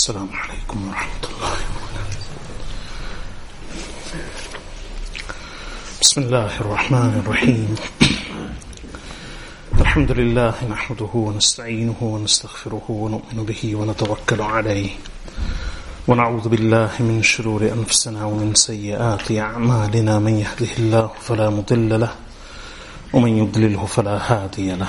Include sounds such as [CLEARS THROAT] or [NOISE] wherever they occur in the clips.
السلام عليكم ورحمة الله وبركاته. بسم الله الرحمن الرحيم. الحمد لله نحمده ونستعينه ونستغفره ونؤمن به ونتوكل عليه. ونعوذ بالله من شرور أنفسنا ومن سيئات أعمالنا. من يهده الله فلا مضل له ومن يضلله فلا هادي له.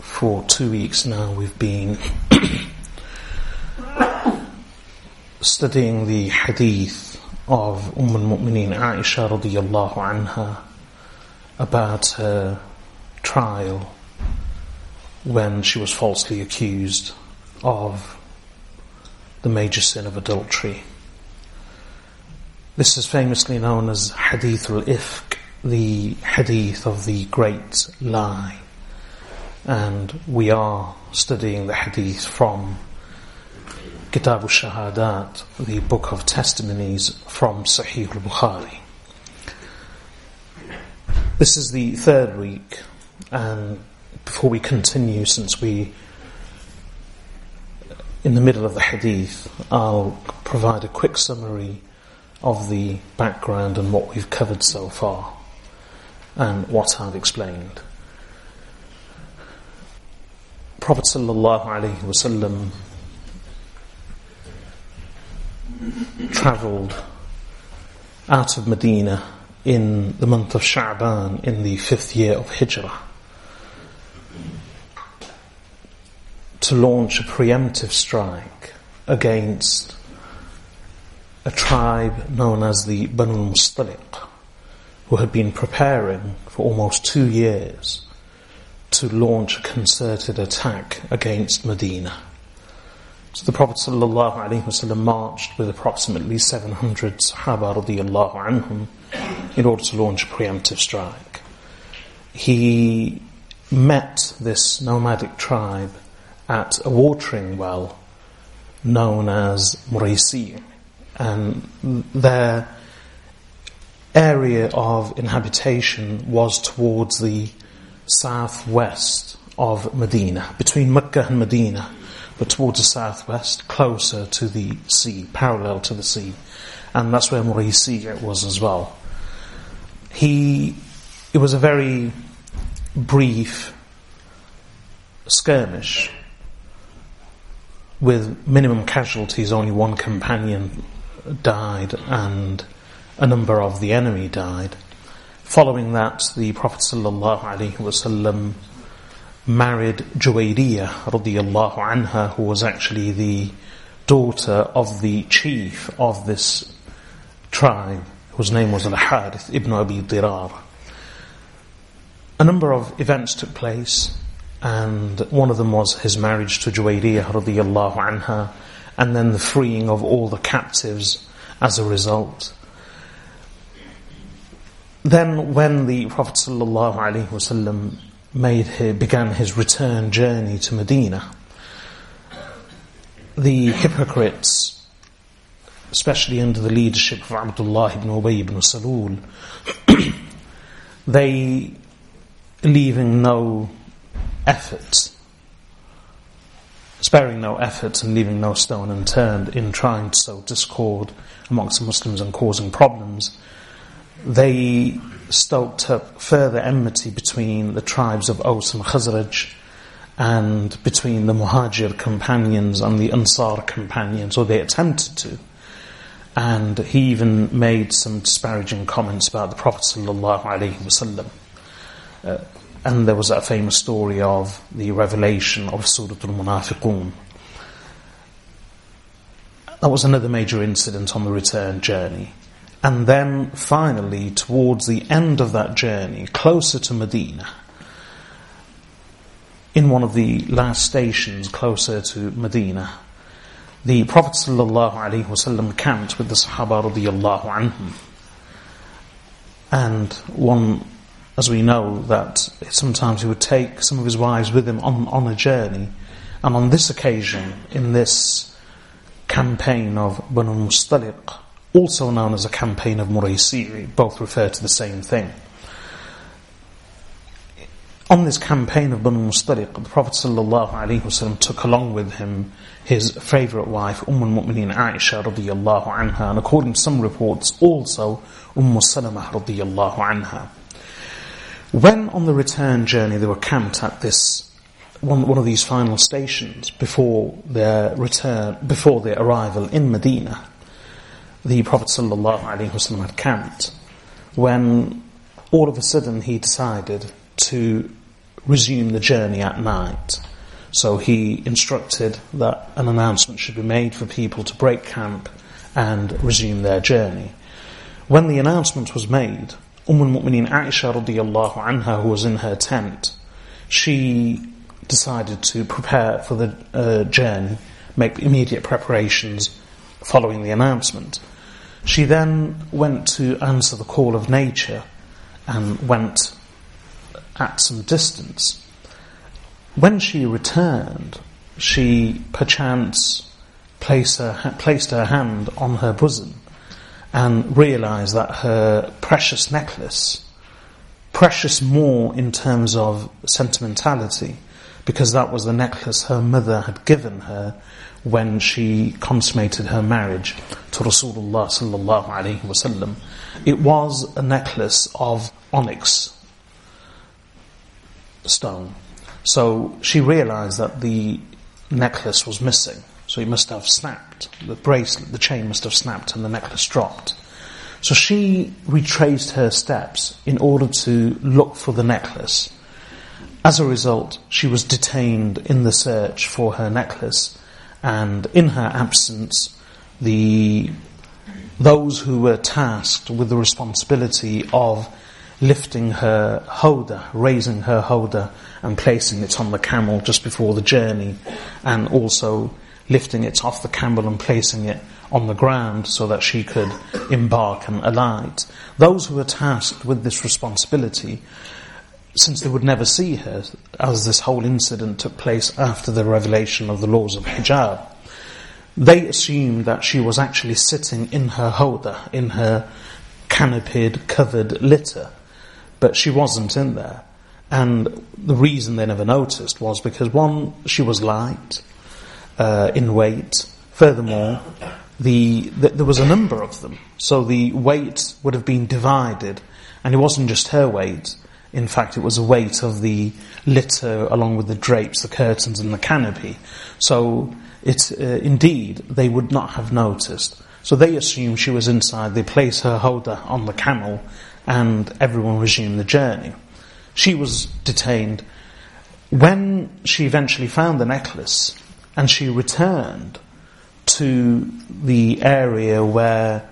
for two weeks now we've been [COUGHS] studying the hadith of Umm al-Mu'mineen Aisha radiyallahu anha about her trial when she was falsely accused of the major sin of adultery. This is famously known as Hadith al-Ifk, the Hadith of the Great Lie. And we are studying the Hadith from Kitab al-Shahadat, the Book of Testimonies from Sahih al-Bukhari. This is the third week, and before we continue, since we in the middle of the hadith, I'll provide a quick summary of the background and what we've covered so far and what I've explained. Prophet sallallahu alaihi wasallam travelled out of Medina in the month of Sha'ban in the fifth year of Hijrah. to launch a preemptive strike against a tribe known as the Banu Mustaliq, who had been preparing for almost two years to launch a concerted attack against Medina. So the Prophet ﷺ marched with approximately 700 Sahaba anhum in order to launch a preemptive strike. He met this nomadic tribe at a watering well known as Muraisi. And their area of inhabitation was towards the southwest of Medina, between Mecca and Medina, but towards the southwest, closer to the sea, parallel to the sea. And that's where Muraisi was as well. He, it was a very brief skirmish with minimum casualties, only one companion died and a number of the enemy died. Following that, the Prophet ﷺ married Juwayriyah radiallahu anha, who was actually the daughter of the chief of this tribe, whose name was Al-Harith ibn Abi Dirar. A number of events took place and one of them was his marriage to Juwayriyah radiallahu anha, and then the freeing of all the captives as a result. Then when the Prophet wasallam made his, began his return journey to Medina, the hypocrites, especially under the leadership of Abdullah ibn Ubay ibn Salul, [CLEARS THROAT] they leaving no effort, sparing no effort and leaving no stone unturned in trying to sow discord amongst the Muslims and causing problems, they stoked up further enmity between the tribes of Aus and Khazraj and between the Muhajir companions and the Ansar companions, or they attempted to. and he even made some disparaging comments about the Prophet wasallam. Uh, and there was that famous story of the revelation of Surah Al-Munafiqun. That was another major incident on the return journey. And then finally, towards the end of that journey, closer to Medina, in one of the last stations closer to Medina, the Prophet ﷺ camped with the Sahaba radiallahu anhum. And one, as we know, that sometimes he would take some of his wives with him on, on a journey. And on this occasion, in this campaign of Banu Mustaliq, also known as a campaign of Muraysiri, both refer to the same thing. On this campaign of Banu Mustaliq, the Prophet ﷺ took along with him his favourite wife, Umm al-Mu'mineen Aisha anha, and according to some reports, also Umm Salamah anha. When on the return journey they were camped at this one, one of these final stations before their return, before their arrival in Medina, the Prophet ﷺ had camped, when all of a sudden he decided to resume the journey at night. So he instructed that an announcement should be made for people to break camp and resume their journey. When the announcement was made, Umm al-Mu'mineen Aisha radiallahu anha, who was in her tent, she decided to prepare for the uh, journey, make immediate preparations following the announcement. She then went to answer the call of nature and went at some distance. When she returned, she perchance placed her, placed her hand on her bosom and realized that her precious necklace, precious more in terms of sentimentality, because that was the necklace her mother had given her when she consummated her marriage to Rasulullah sallallahu alaihi wasallam. It was a necklace of onyx stone. So she realized that the necklace was missing. So it must have snapped. The bracelet, the chain must have snapped and the necklace dropped. So she retraced her steps in order to look for the necklace. As a result, she was detained in the search for her necklace and in her absence, the, those who were tasked with the responsibility of lifting her howdah, raising her howdah, and placing it on the camel just before the journey and also lifting it off the camel and placing it on the ground so that she could embark and alight. Those who were tasked with this responsibility, since they would never see her, as this whole incident took place after the revelation of the laws of hijab, they assumed that she was actually sitting in her howdah, in her canopied, covered litter, but she wasn't in there. And the reason they never noticed was because one, she was light uh, in weight. Furthermore, the, the, there was a number of them, so the weight would have been divided, and it wasn't just her weight. In fact, it was the weight of the litter along with the drapes, the curtains, and the canopy. So, it's uh, indeed they would not have noticed. So they assumed she was inside. They placed her howdah on the camel, and everyone resumed the journey. She was detained. When she eventually found the necklace and she returned to the area where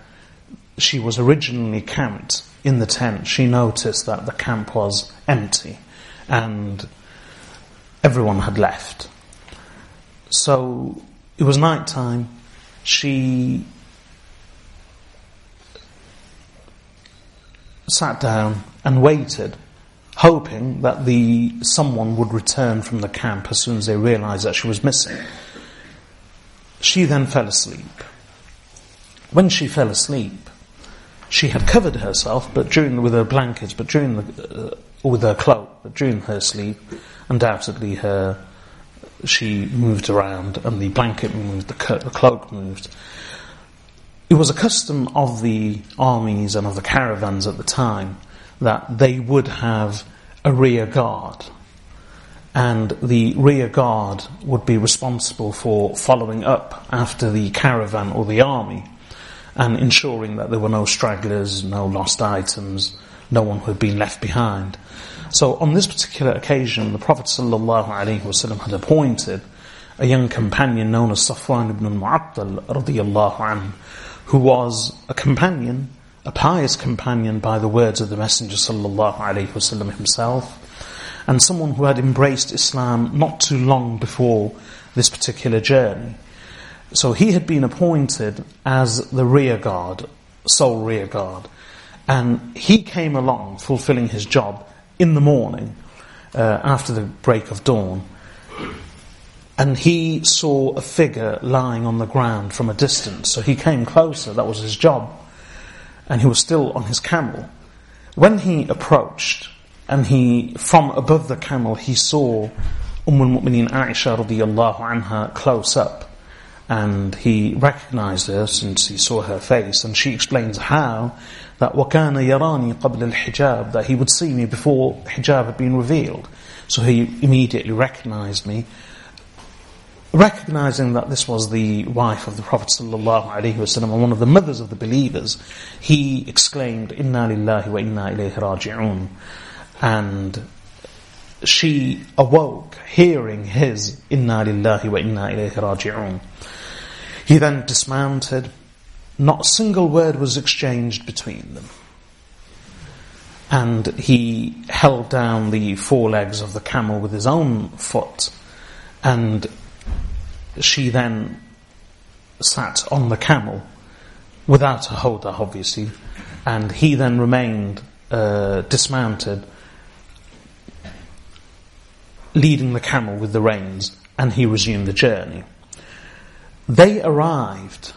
she was originally camped in the tent, she noticed that the camp was empty and everyone had left. So it was night time. She sat down and waited, hoping that the someone would return from the camp as soon as they realized that she was missing. She then fell asleep. When she fell asleep, she had covered herself, but during with her blankets, but during the, uh, with her cloak, but during her sleep, undoubtedly her she moved around and the blanket moved, the, the cloak moved, it was a custom of the armies and of the caravans at the time that they would have a rear guard. And the rear guard would be responsible for following up after the caravan or the army. And ensuring that there were no stragglers, no lost items, no one who had been left behind. So on this particular occasion, the Prophet ﷺ had appointed a young companion known as Safwan ibn al-Mu'attal who was a companion, a pious companion by the words of the Messenger Wasallam himself, and someone who had embraced Islam not too long before this particular journey. So he had been appointed as the rear guard, sole rear guard, and he came along fulfilling his job in the morning uh, after the break of dawn. And he saw a figure lying on the ground from a distance. So he came closer, that was his job. And he was still on his camel. When he approached, and he, from above the camel, he saw Umm al-Mu'mineen Aisha radiallahu anha close up and he recognized her since he saw her face, and she explains how that وَكَانَ يَرَانِي قَبْلَ الْحِجَابِ that he would see me before hijab had been revealed. So he immediately recognized me, recognizing that this was the wife of the Prophet ﷺ and one of the mothers of the believers, he exclaimed, "Inna lillahi wa inna ilayhi raji'un," and she awoke hearing his "Inna lillahi wa inna ilayhi raji'un." He then dismounted. Not a single word was exchanged between them. And he held down the forelegs of the camel with his own foot. And she then sat on the camel without a howdah, obviously. And he then remained uh, dismounted, leading the camel with the reins, and he resumed the journey. They arrived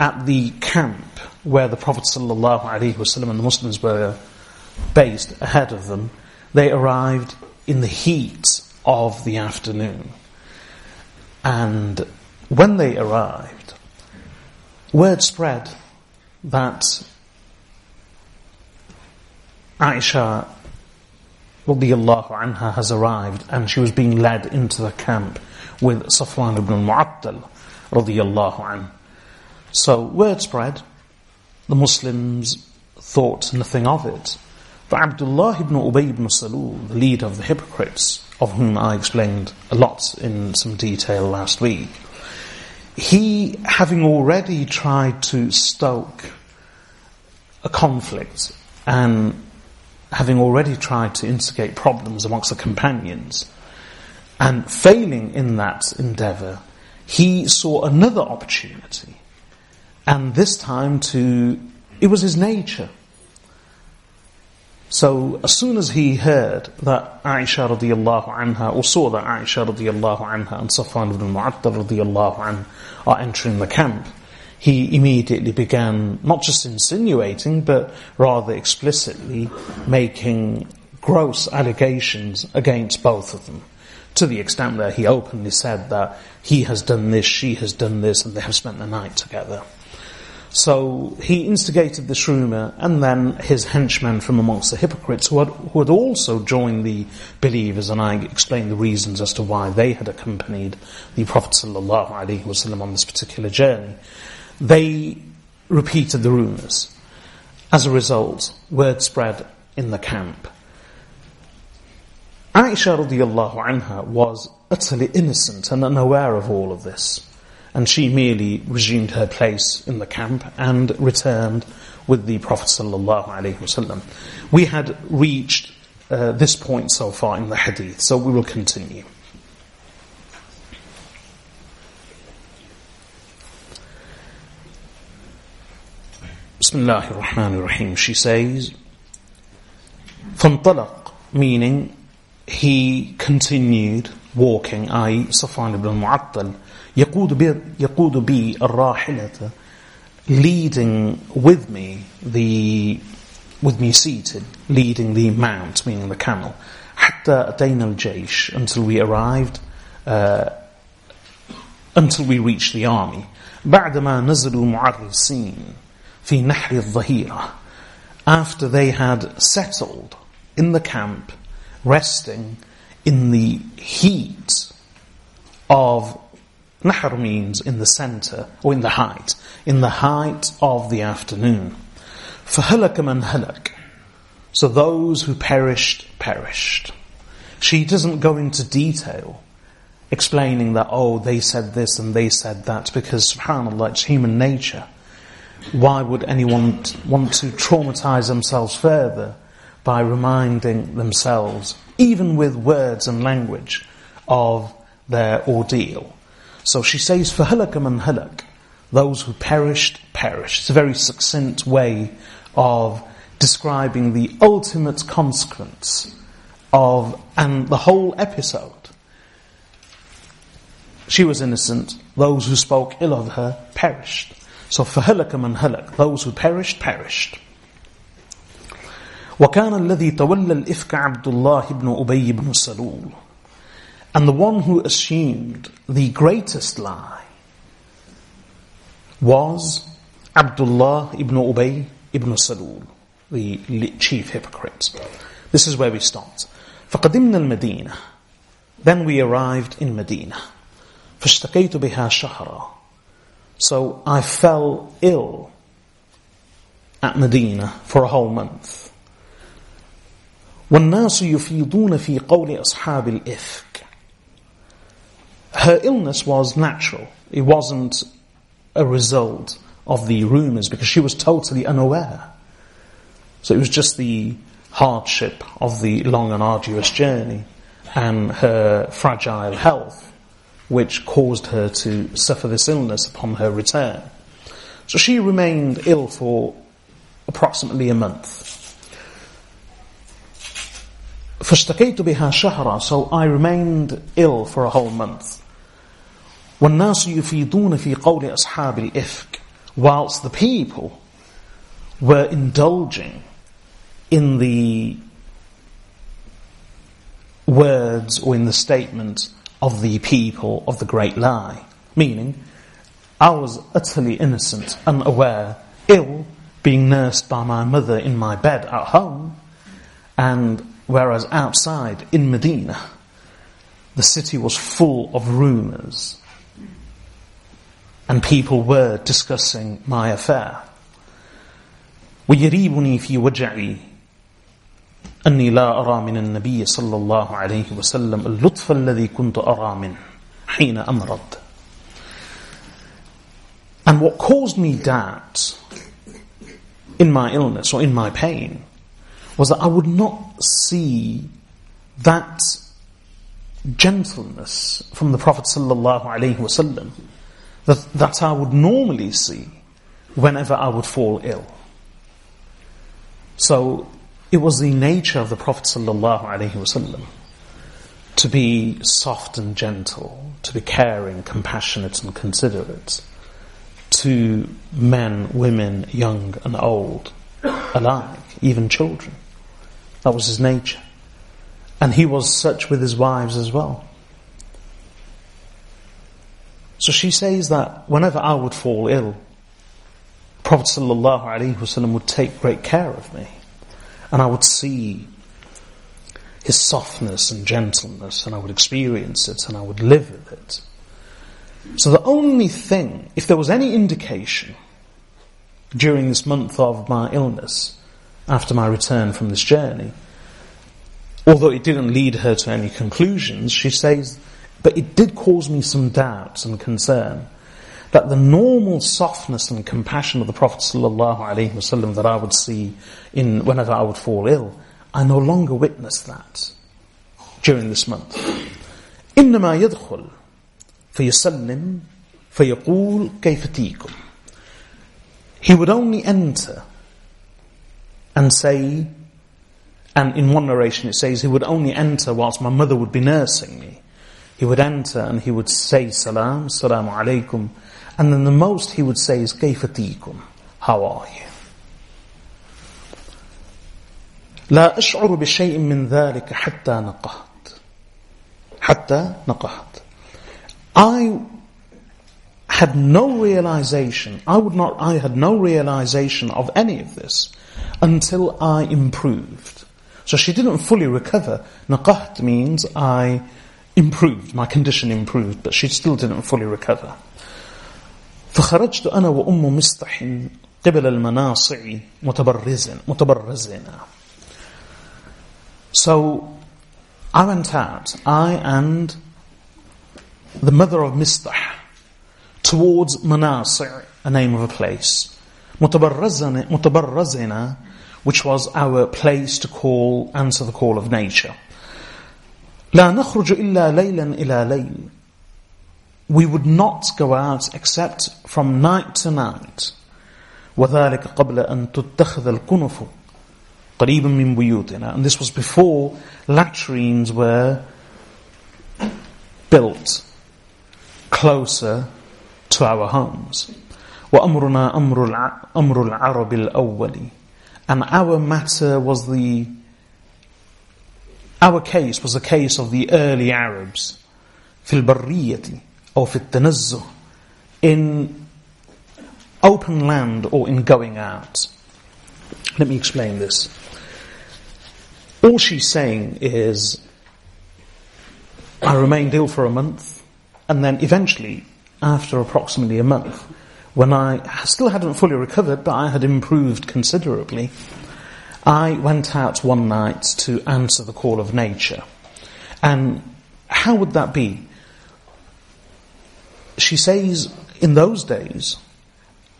at the camp where the Prophet ﷺ and the Muslims were based ahead of them. They arrived in the heat of the afternoon. And when they arrived, word spread that Aisha radiallahu anha has arrived and she was being led into the camp with Safwan ibn Mu'attal radiallahu anhu. So word spread, the Muslims thought nothing of it. But Abdullah ibn Ubay ibn Salul, the leader of the hypocrites, of whom I explained a lot in some detail last week, he, having already tried to stoke a conflict and having already tried to instigate problems amongst the companions, and failing in that endeavour, he saw another opportunity. And this time to, it was his nature. So as soon as he heard that Aisha radiallahu anha, or saw that Aisha radiallahu anha and Safwan ibn Mu'attal radiallahu anha are entering the camp, he immediately began not just insinuating, but rather explicitly making gross allegations against both of them to the extent that he openly said that he has done this, she has done this, and they have spent the night together. So he instigated this rumour, and then his henchmen from amongst the hypocrites, who had, who had also joined the believers, and I explained the reasons as to why they had accompanied the Prophet ﷺ on this particular journey, they repeated the rumours. As a result, word spread in the camp Aisha radiallahu anha was utterly innocent and unaware of all of this. And she merely resumed her place in the camp and returned with the Prophet sallallahu alaihi wasallam. We had reached uh, this point so far in the hadith, so we will continue. Bismillah ar-Rahman ar-Rahim. She says, فانطلق, meaning he continued walking, i.e. Safwan ibn Mu'attal, يقود بي, يقود بي الراحلة leading with me the with me seated, leading the mount, meaning the camel, حتى أتينا الجيش until we arrived, uh, until we reached the army. بعدما نزلوا معرسين في نحر الظهيرة after they had settled in the camp resting in the heat of Nahar means in the center or in the height, in the height of the afternoon. فَهَلَكَ مَنْ هَلَكَ So those who perished, perished. She doesn't go into detail explaining that, oh, they said this and they said that, because subhanAllah, it's human nature. Why would anyone want to traumatize themselves further by reminding themselves, even with words and language, of their ordeal. So she says, for Halakam and Halak, those who perished, perished. It's a very succinct way of describing the ultimate consequence of, and the whole episode. She was innocent, those who spoke ill of her perished. So for Halakam and Halak, those who perished, perished. وكان الذي تولى الإفك عبد الله بن أبي بن سلول and the one who assumed the greatest lie was Abdullah ibn Ubay ibn Salul, the chief hypocrite. This is where we stopped. فقدمنا المدينة Then we arrived in Medina. فاشتكيت بها شهرا So I fell ill at Medina for a whole month. والناس يفيضون في قول أصحاب الإفك her illness was natural. It wasn't a result of the rumors because she was totally unaware. So it was just the hardship of the long and arduous journey and her fragile health which caused her to suffer this illness upon her return. So she remained ill for approximately a month. فاشتكيت بها شهرا so I remained ill for a whole month. وَالنَّاسُ يُفِيدُونَ فِي قَوْلِ أَصْحَابِ الْإِفْكِ Whilst the people were indulging in the words or in the statement of the people of the great lie. Meaning, I was utterly innocent, unaware, ill, being nursed by my mother in my bed at home, and whereas outside in Medina, the city was full of rumours and people were discussing my affair. ويريبني في وجعي أني لا أرى من النبي صلى الله عليه وسلم اللطف الذي كنت أرى منه حين أمرض. And what caused me doubt in my illness or in my pain was that I would not see that gentleness from the Prophet wasallam that, that I would normally see whenever I would fall ill. So it was the nature of the Prophet ﷺ to be soft and gentle, to be caring, compassionate and considerate to men, women, young and old alike, even children. That was his nature. And he was such with his wives as well. So she says that whenever I would fall ill, Prophet ﷺ would take great care of me. And I would see his softness and gentleness and I would experience it and I would live with it. So the only thing, if there was any indication during this month of my illness, after my return from this journey, although it didn't lead her to any conclusions, she says but it did cause me some doubts and concern that the normal softness and compassion of the Prophet ﷺ that I would see in whenever I would fall ill, I no longer witness that during this month. إنما يدخل فيسلم فيقول كيف تيكم He would only enter and say, and in one narration it says he would only enter whilst my mother would be nursing me. He would enter and he would say salam, salamu alaykum. And then the most he would say is kayfatikum. How are you? لا أشعر بشيء من ذلك حتى نقهت حتى نقهت I had no realization, I would not, I had no realization of any of this until I improved. So she didn't fully recover. Naqaht means I improved, my condition improved, but she still didn't fully recover. فخرجت أنا وأم مستح قبل المناصع متبرزن متبرزنا So I went out, I and the mother of Mistah, towards Manasi', a name of a place. Mutabarrazina, which was our place to call, answer the call of nature. لا نخرج إلا ليلا إلى ليل. We would not go out except from night to night. وذلك قبل أن تتخذ الكنف قريبا من بيوتنا. And this was before latrines were built closer to our homes. وأمرنا أمر أمر العرب الأول. And our matter was the our case was the case of the early Arabs في البرية أو في التنزه in open land or in going out. Let me explain this. All she's saying is, I remained ill for a month, and then eventually, after approximately a month, when I still hadn't fully recovered, but I had improved considerably, I went out one night to answer the call of nature. And how would that be? She says, in those days,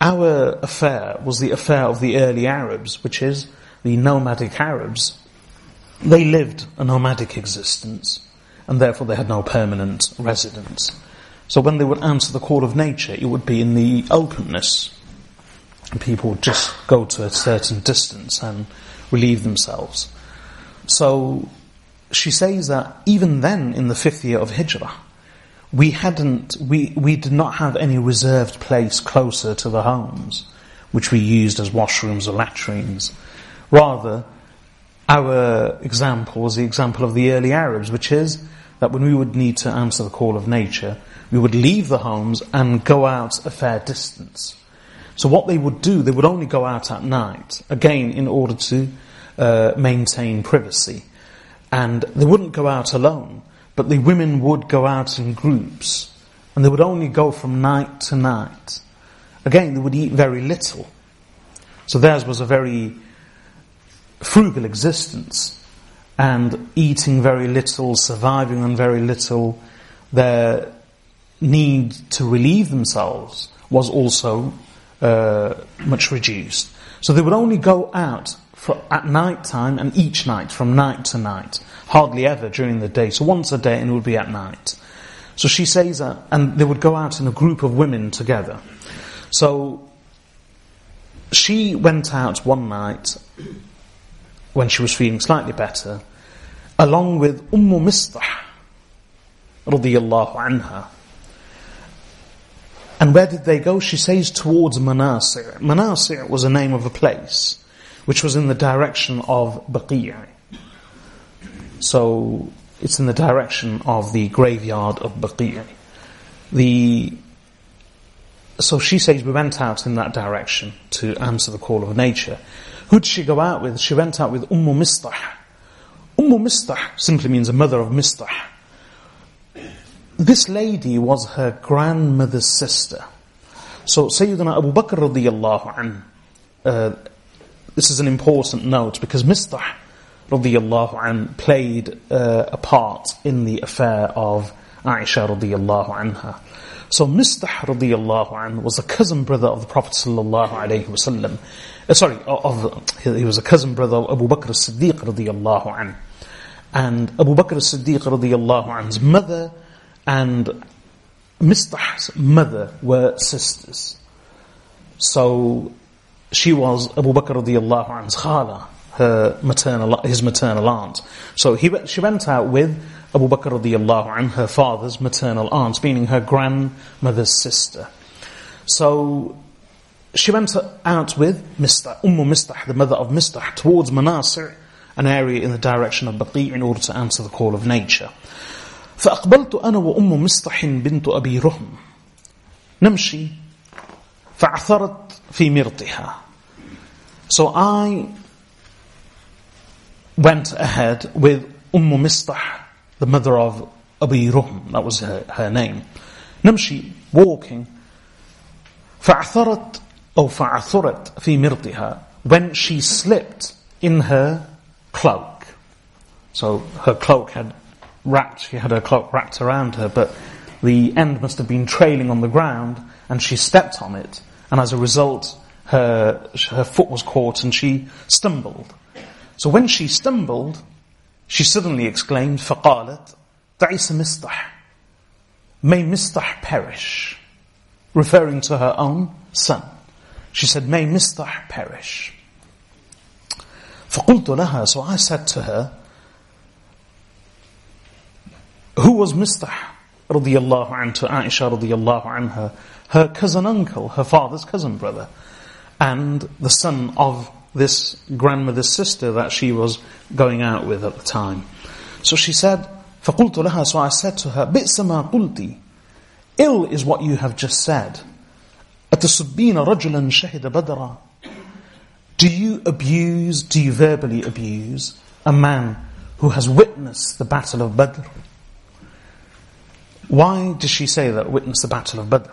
our affair was the affair of the early Arabs, which is the nomadic Arabs. They lived a nomadic existence, and therefore they had no permanent residence. So when they would answer the call of nature, it would be in the openness. And people would just go to a certain distance and relieve themselves. So she says that even then, in the fifth year of Hijrah, we hadn't, we, we did not have any reserved place closer to the homes, which we used as washrooms or latrines. Rather, our example was the example of the early Arabs, which is that when we would need to answer the call of nature, we would leave the homes and go out a fair distance. So what they would do, they would only go out at night, again in order to uh, maintain privacy. And they wouldn't go out alone. But the women would go out in groups, and they would only go from night to night. Again, they would eat very little. So theirs was a very frugal existence, and eating very little, surviving on very little, their need to relieve themselves was also uh, much reduced. So they would only go out for, at night time and each night, from night to night hardly ever during the day. So once a day and it would be at night. So she says that, and they would go out in a group of women together. So she went out one night when she was feeling slightly better, along with Umm Mistah, radiyallahu anha. And where did they go? She says towards Manasir. Manasir was a name of a place, which was in the direction of Baqiyah. So it's in the direction of the graveyard of Baqi'. The so she says we went out in that direction to answer the call of nature. Who did she go out with? She went out with Umm Mistah. Umm Mistah simply means a mother of Mistah. This lady was her grandmother's sister. So Sayyidina Abu Bakr radiallahu an, uh, this is an important note because Mistah radiallahu an played uh, a part in the affair of Aisha radiallahu anha. So Mistah radiallahu an was a cousin brother of the Prophet sallallahu alayhi wasallam. Uh, sorry, of, he was a cousin brother of Abu Bakr as-Siddiq radiallahu an. And Abu Bakr as-Siddiq radiallahu an's mother and Mistah's mother were sisters. So she was Abu Bakr radiallahu an's khala her maternal, his maternal aunt. So he, she went out with Abu Bakr radiallahu anh, her father's maternal aunt, meaning her grandmother's sister. So she went out with Mistah, Umm Mistah, the mother of Mistah, towards Manasir, an area in the direction of Baqi' in order to answer the call of nature. فأقبلت أنا وأم مصطح بنت أبي رهم نمشي فعثرت في مرطها So I went ahead with Umm Mistah, the mother of Abi Ruhm, that was her, her name. Namshi, walking, فَعْثَرَتْ أو فَعْثُرَتْ فِي مِرْطِهَا When she slipped in her cloak. So her cloak had wrapped, she had her cloak wrapped around her, but the end must have been trailing on the ground, and she stepped on it, and as a result, her, her foot was caught and she stumbled. So when she stumbled, she suddenly exclaimed, فَقَالَتْ تَعِسَ مِسْطَحْ May Mistah perish. Referring to her own son. She said, May Mistah perish. فَقُلْتُ لَهَا So I said to her, Who was Mistah? Radiallahu anhu, Aisha radiallahu anha, her cousin uncle, her father's cousin brother, and the son of this grandmother's sister that she was going out with at the time. So she said, فَقُلْتُ لَهَا So I said to her, بِئْسَ مَا قُلْتِ Ill is what you have just said. أَتَسُبِّينَ رَجُلًا شَهِدَ بَدْرًا Do you abuse, do you verbally abuse a man who has witnessed the battle of Badr? Why does she say that, witness the battle of Badr?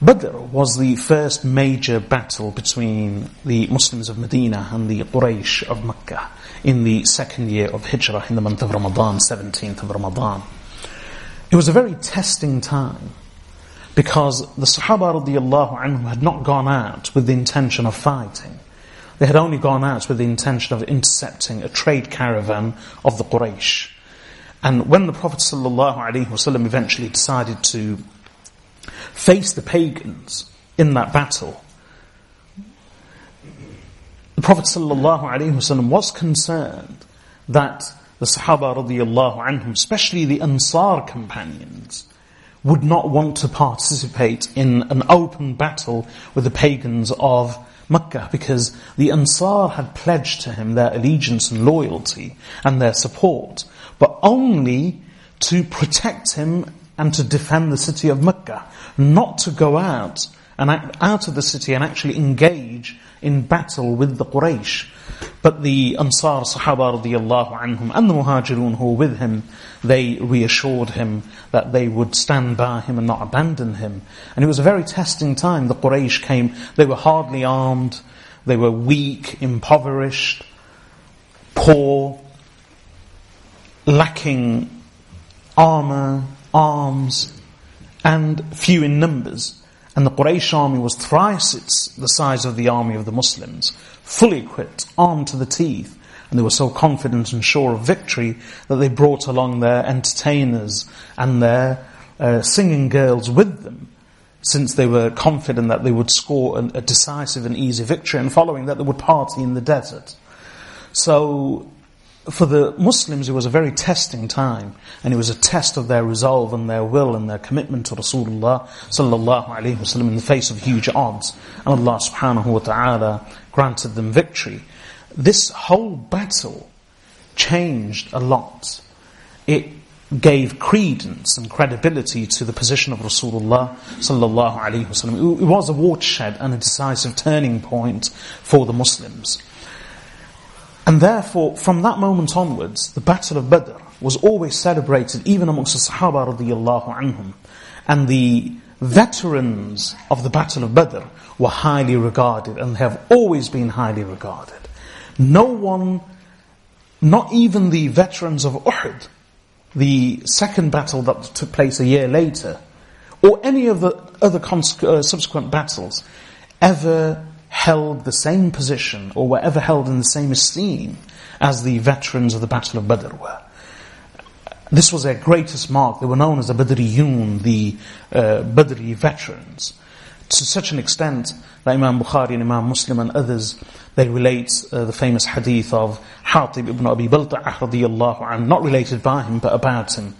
Badr was the first major battle between the Muslims of Medina and the Quraysh of Mecca in the second year of Hijrah in the month of Ramadan, 17th of Ramadan. It was a very testing time because the Sahaba radiallahu anhum had not gone out with the intention of fighting. They had only gone out with the intention of intercepting a trade caravan of the Quraysh. And when the Prophet ﷺ eventually decided to face the pagans in that battle, the Prophet ﷺ was concerned that the Sahaba radiallahu anhum, especially the Ansar companions, would not want to participate in an open battle with the pagans of Mecca because the Ansar had pledged to him their allegiance and loyalty and their support, but only to protect him and to defend the city of Mecca, not to go out and out of the city and actually engage in battle with the Quraysh. But the Ansar Sahaba radiallahu anhum and the Muhajirun who were with him, they reassured him that they would stand by him and not abandon him. And it was a very testing time. The Quraysh came, they were hardly armed, they were weak, impoverished, poor, lacking armor, arms, and few in numbers. And the Quraysh army was thrice its, the size of the army of the Muslims, fully equipped, armed to the teeth. And they were so confident and sure of victory that they brought along their entertainers and their uh, singing girls with them, since they were confident that they would score a, a decisive and easy victory, and following that they would party in the desert. So for the Muslims, it was a very testing time, and it was a test of their resolve and their will and their commitment to Rasulullah sallallahu alaihi wasallam in the face of huge odds. And Allah subhanahu wa ta'ala granted them victory. This whole battle changed a lot. It gave credence and credibility to the position of Rasulullah sallallahu alaihi wasallam. It was a watershed and a decisive turning point for the Muslims. And therefore, from that moment onwards, the Battle of Badr was always celebrated even amongst the Sahaba radiallahu anhum. And the veterans of the Battle of Badr were highly regarded and have always been highly regarded. No one, not even the veterans of Uhud, the second battle that took place a year later, or any of the other uh, subsequent battles, ever held the same position or were ever held in the same esteem as the veterans of the Battle of Badr were. This was their greatest mark. They were known as the Badriyun, the uh, Badri veterans. To such an extent that Imam Bukhari and Imam Muslim and others, they relate uh, the famous hadith of Hatib ibn Abi Balta'ah not related by him, but about him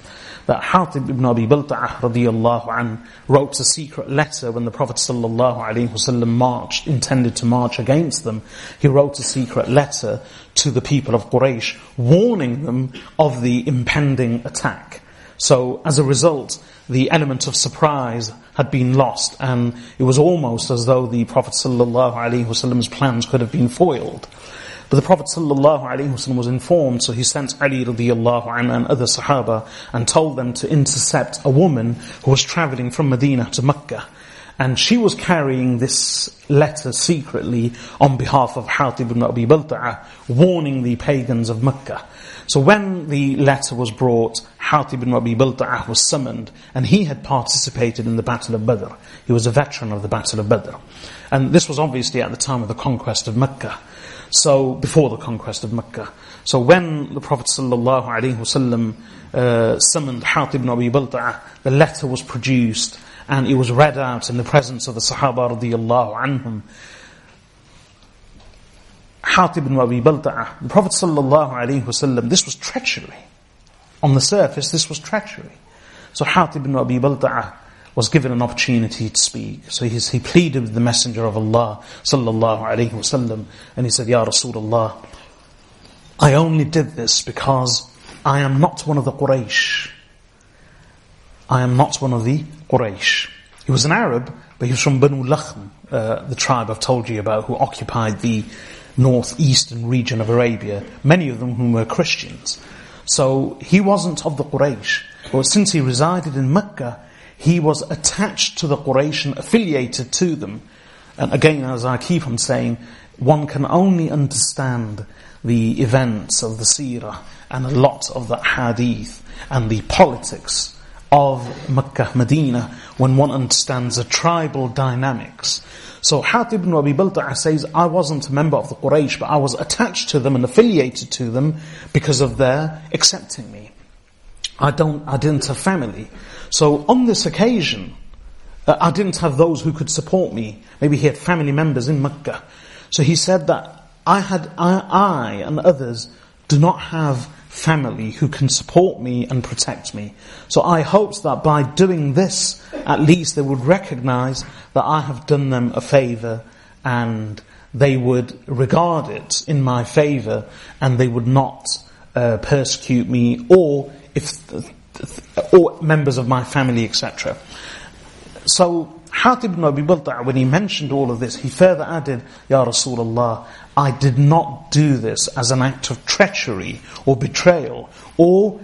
that Hatib ibn Abi Balta'ah radiallahu an wrote a secret letter when the Prophet sallallahu alaihi wasallam marched, intended to march against them. He wrote a secret letter to the people of Quraysh, warning them of the impending attack. So as a result, the element of surprise had been lost and it was almost as though the Prophet sallallahu alaihi wasallam's plans could have been foiled. But the Prophet ﷺ was informed, so he sent Ali radiallahu anhu and other Sahaba and told them to intercept a woman who was traveling from Medina to Mecca. And she was carrying this letter secretly on behalf of Hatib ibn Abi Balta'a, warning the pagans of Mecca. So when the letter was brought, Hatib ibn Abi Balta'ah was summoned, and he had participated in the Battle of Badr. He was a veteran of the Battle of Badr. And this was obviously at the time of the conquest of Mecca. So, before the conquest of Mecca. So when the Prophet ﷺ uh, summoned Hatib ibn Abi Balta'ah, the letter was produced, and it was read out in the presence of the Sahaba radiallahu anhum. Hatib ibn Abi Balta'ah, the Prophet wasallam, this was treachery. On the surface, this was treachery. So Hatib ibn Abi Balta'ah was given an opportunity to speak. So he, he pleaded with the Messenger of Allah sallallahu alaihi wasallam, and he said, Ya Rasulullah, I only did this because I am not one of the Quraysh. I am not one of the Quraysh. He was an Arab, but he was from Banu Lakhm, uh, the tribe I've told you about, who occupied the northeastern region of Arabia, many of them whom were Christians. So he wasn't of the Quraysh, but since he resided in Mecca, he was attached to the Quraysh and affiliated to them. And again, as I keep on saying, one can only understand the events of the seerah and a lot of the hadith and the politics of Mecca, Medina, when one understands the tribal dynamics so Hatib ibn Abi Balta'a says, I wasn't a member of the Quraysh, but I was attached to them and affiliated to them because of their accepting me. I don't, I didn't have family. So on this occasion, uh, I didn't have those who could support me. Maybe he had family members in Mecca. So he said that I had, I, I and others do not have family who can support me and protect me. So I hoped that by doing this, at least they would recognize that I have done them a favor and they would regard it in my favor and they would not uh, persecute me or if or members of my family, etc. So Hatib ibn Abi Balta' when he mentioned all of this, he further added, Ya Rasulullah, I did not do this as an act of treachery or betrayal or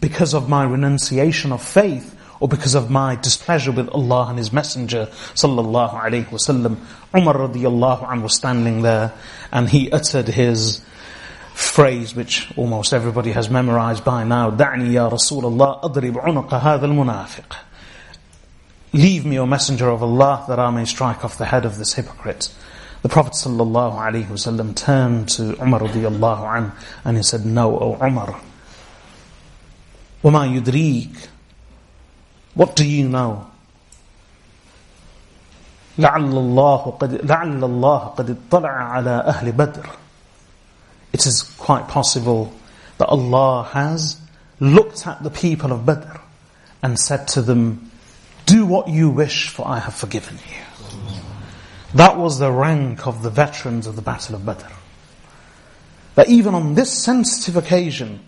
because of my renunciation of faith or because of my displeasure with Allah and His Messenger sallallahu alaihi wasallam. Umar radiallahu anhu was standing there and he uttered his phrase which almost everybody has memorized by now. دعني يا رسول الله أضرب عنق هذا المنافق. Leave me, O Messenger of Allah, that I may strike off the head of this hypocrite. The Prophet ﷺ turned to Umar radiallahu anh and he said, No, O Umar. وَمَا يُدْرِيكَ What do you know? لعل الله قد لعل الله قد اطلع على أهل بدر. it is quite possible that Allah has looked at the people of Badr and said to them, Do what you wish, for I have forgiven you. That was the rank of the veterans of the Battle of Badr. That even on this sensitive occasion,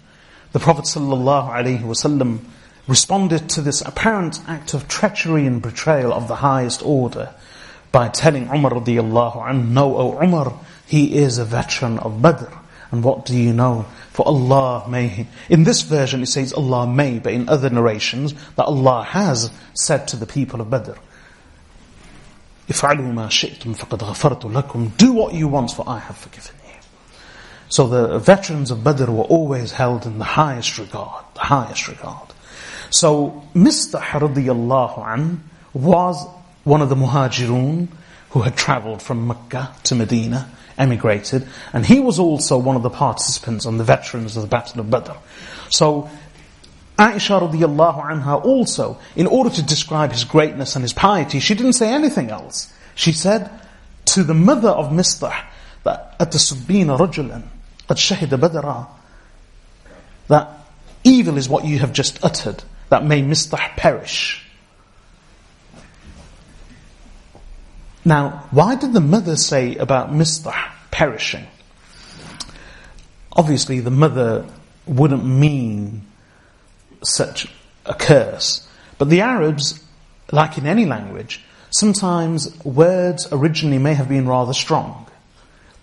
the Prophet ﷺ responded to this apparent act of treachery and betrayal of the highest order by telling Umar No, O Umar, he is a veteran of Badr. And what do you know? For Allah may. In this version it says Allah may, but in other narrations that Allah has said to the people of Badr, إِفْعَلُوا مَا شِئْتُمْ فَقَدْ lakum." Do what you want for I have forgiven you. So the veterans of Badr were always held in the highest regard, the highest regard. So Mistah radiyallahu an was one of the muhajirun who had travelled from Mecca to Medina emigrated, and he was also one of the participants on the veterans of the Battle of Badr. So Aisha radiallahu anha also, in order to describe his greatness and his piety, she didn't say anything else. She said to the mother of Mistah that أَتَسُبِّينَ رَجُلًا قَدْ شَهِدَ بَدَرًا That evil is what you have just uttered, that may Mistah perish. Now, why did the mother say about Mistah perishing? Obviously, the mother wouldn't mean such a curse. But the Arabs, like in any language, sometimes words originally may have been rather strong.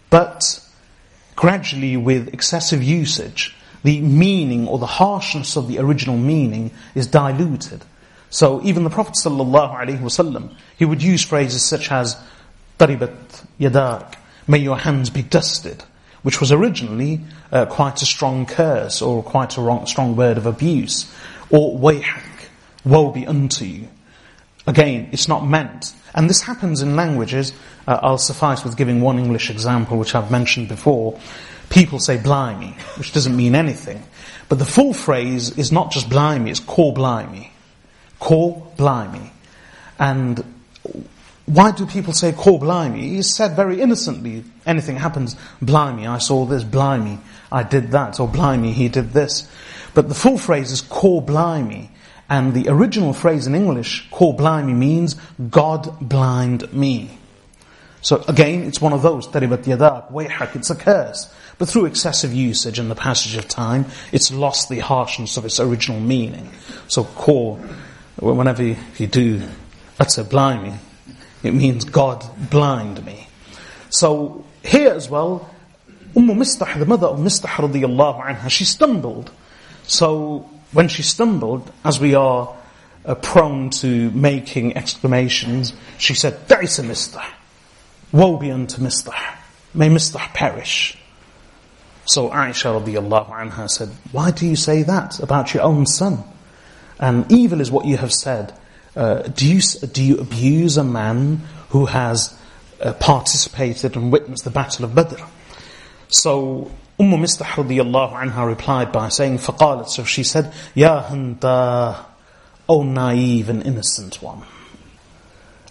But gradually with excessive usage, the meaning or the harshness of the original meaning is diluted. So even the Prophet ﷺ, he would use phrases such as "taribat yadak," may your hands be dusted, which was originally uh, quite a strong curse or quite a wrong, strong word of abuse, or wayhak, woe be unto you. Again, it's not meant. And this happens in languages. Uh, I'll suffice with giving one English example, which I've mentioned before. People say blimey, which doesn't mean anything. But the full phrase is not just blimey, it's call blimey. Call blimey. And why do people say call blimey? It's said very innocently. Anything happens, blimey, I saw this, blimey, I did that, or blimey, he did this. But the full phrase is call blimey. And the original phrase in English, call blimey, means God blind me. So again, it's one of those, taribat yadak, wayhak, it's a curse. But through excessive usage and the passage of time, it's lost the harshness of its original meaning. So call, whenever you do utter blimey, it means God blind me. So here as well, Umm Mistah, the mother of Mistah radiallahu anha, she stumbled. So when she stumbled, as we are uh, prone to making exclamations, she said, Da'isa Mistah. Woe be unto Mistah. May Mistah perish. So Aisha radiallahu anha said, Why do you say that about your own son? And evil is what you have said. Uh, do, you, do you abuse a man who has uh, participated and witnessed the Battle of Badr? So Umm Mistah radiallahu anha replied by saying, فقالت, so she said, Ya Handa, O naive and innocent one.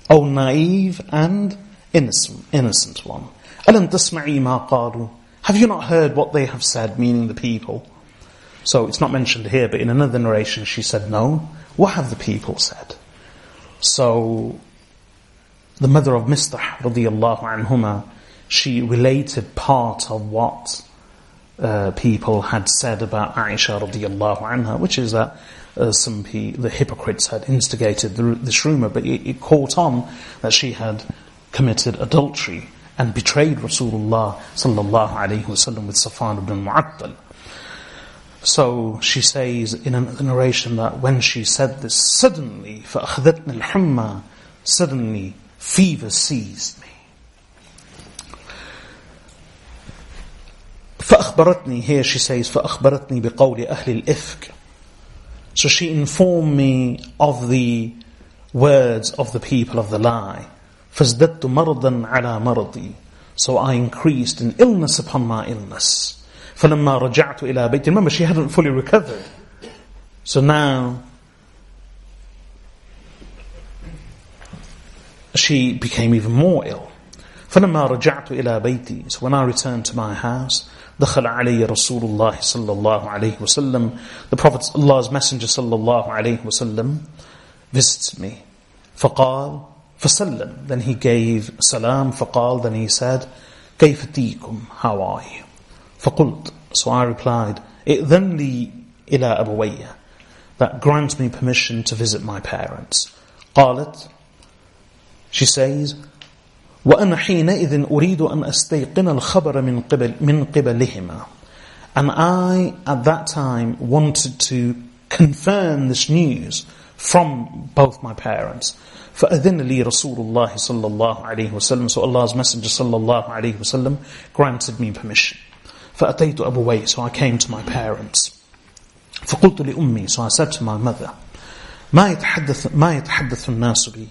O naive and innocent, innocent one. ألم تسمعي ما قالوا? Have you not heard what they have said, meaning the people? So it's not mentioned here, but in another narration she said, no. What have the people said? So the mother of Mistah radiallahu anhuma, she related part of what uh, people had said about Aisha radiallahu anha, which is that uh, some pe- the hypocrites had instigated the, this rumor, but it, it, caught on that she had committed adultery and betrayed Rasulullah sallallahu alaihi wasallam with Safwan ibn Mu'attal. So she says in a narration that when she said this, suddenly, فَأَخْذَتْنِ الْحُمَّى Suddenly, fever seized me. فأخبرتني here she says فأخبرتني بقول أهل الإفك so she informed me of the words of the people of the lie فازددت مرضا على مرضي so I increased in illness upon my illness فلما رجعت إلى بيتي remember she hadn't fully recovered so now she became even more ill فلما رجعت إلى بيتي so when I returned to my house دخل علي رسول الله صلى الله عليه وسلم the Prophet Allah's Messenger صلى الله عليه وسلم visited me فقال فسلم then he gave salam فقال then he said كيف تيكم how are you فقلت so I replied ائذن لي إلى أبوي that grants me permission to visit my parents قالت she says وأنا حينئذ أريد أن أستيقن الخبر من قبل من قبلهما and I at that time wanted to confirm this news from both my parents فأذن لي رسول الله صلى الله عليه وسلم so Allah's Messenger صلى الله عليه وسلم granted me permission فأتيت أبوي so I came to my parents فقلت لأمي so I said to my mother ما يتحدث ما يتحدث الناس بي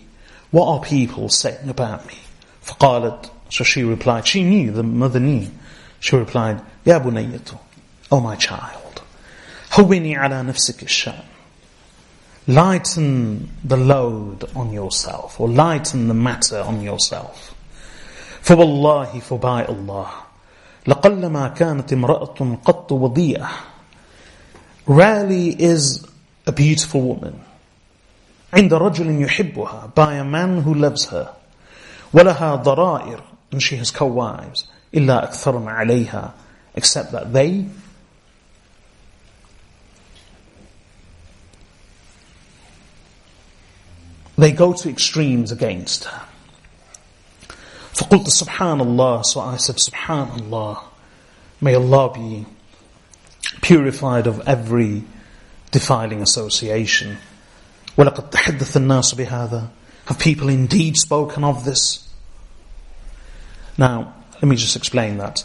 what are people saying about me فقالت so she replied she knew the mother knew she replied يا بنية oh my child هوني على نفسك الشأن lighten the load on yourself or lighten the matter on yourself فوالله فباء الله لقلما كانت امرأة قط وضيئة Rarely is a beautiful woman عند رجل يحبها by a man who loves her ولها ضرائر and she has co-wives إلا أكثرن عليها except that they they go to extremes against her فقلت سبحان الله so I said سبحان الله May Allah be purified of every defiling association. وَلَقَدْ تَحَدَّثَ النَّاسُ بِهَذَا Have people indeed spoken of this? Now, let me just explain that.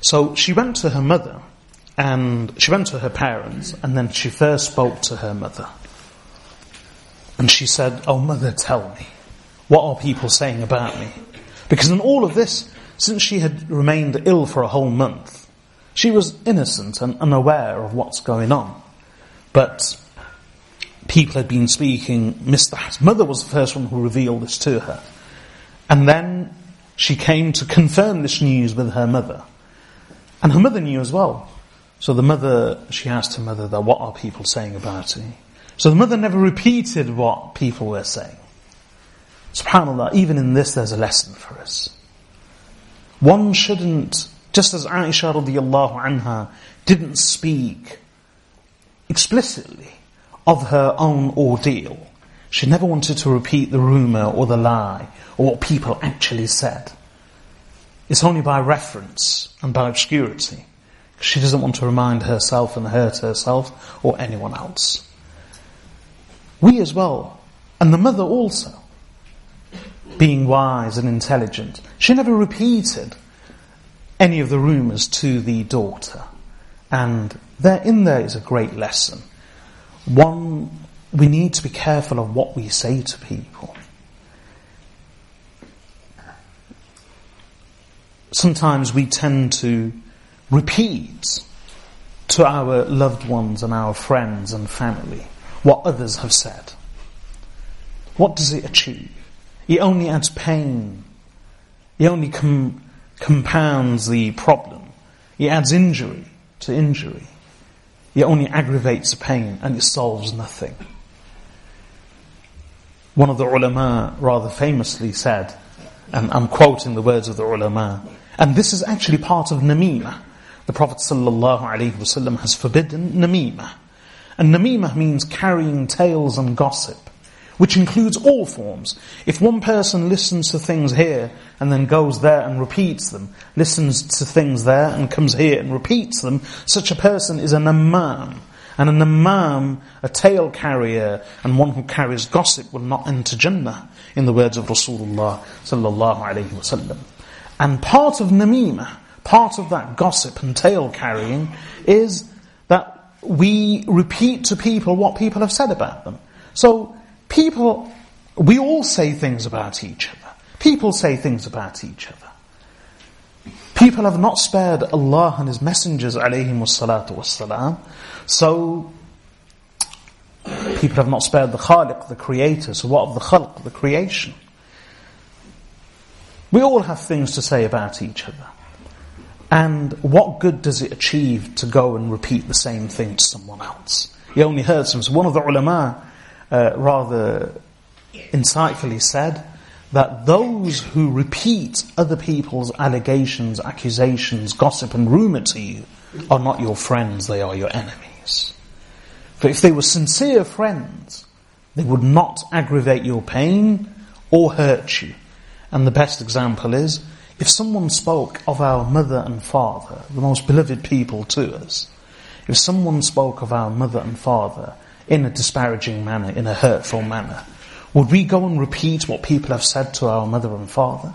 So she went to her mother and she went to her parents and then she first spoke to her mother. And she said, Oh mother, tell me, what are people saying about me? Because in all of this, since she had remained ill for a whole month, she was innocent and unaware of what's going on. But people had been speaking, Mistah's mother was the first one who revealed this to her. And then she came to confirm this news with her mother. And her mother knew as well. So the mother, she asked her mother that, what are people saying about me? So the mother never repeated what people were saying. SubhanAllah, even in this there's a lesson for us. One shouldn't, just as Aisha radiallahu anha didn't speak explicitly of her own ordeal, she never wanted to repeat the rumour or the lie or what people actually said. It's only by reference and by obscurity. Because she doesn't want to remind herself and hurt herself or anyone else. We as well, and the mother also, being wise and intelligent, she never repeated any of the rumours to the daughter. And there, in there is a great lesson. One, we need to be careful of what we say to people. Sometimes we tend to repeat to our loved ones and our friends and family what others have said. What does it achieve? It only adds pain. He only com- compounds the problem. He adds injury to injury. He only aggravates pain and it solves nothing. One of the ulama rather famously said, and I'm quoting the words of the ulama, and this is actually part of namimah. The Prophet has forbidden namimah. And namimah means carrying tales and gossip, which includes all forms. If one person listens to things here and then goes there and repeats them, listens to things there and comes here and repeats them, such a person is a namam. And a namam, a tale carrier, and one who carries gossip will not enter Jannah, in the words of Rasulullah sallallahu alayhi wasallam. And part of namimah, part of that gossip and tale carrying is that we repeat to people what people have said about them. So people, we all say things about each other. People say things about each other. People have not spared Allah and His messengers alayhim wassalatu wassalam. So people have not spared the Khaliq, the creator. So what of the Khalq, the creation? We all have things to say about each other. And what good does it achieve to go and repeat the same thing to someone else? He only heard some. So one of the ulama uh, rather insightfully said that those who repeat other people's allegations, accusations, gossip and rumour to you are not your friends, they are your enemies. For if they were sincere friends, they would not aggravate your pain or hurt you. And the best example is if someone spoke of our mother and father, the most beloved people to us, if someone spoke of our mother and father in a disparaging manner, in a hurtful manner, would we go and repeat what people have said to our mother and father?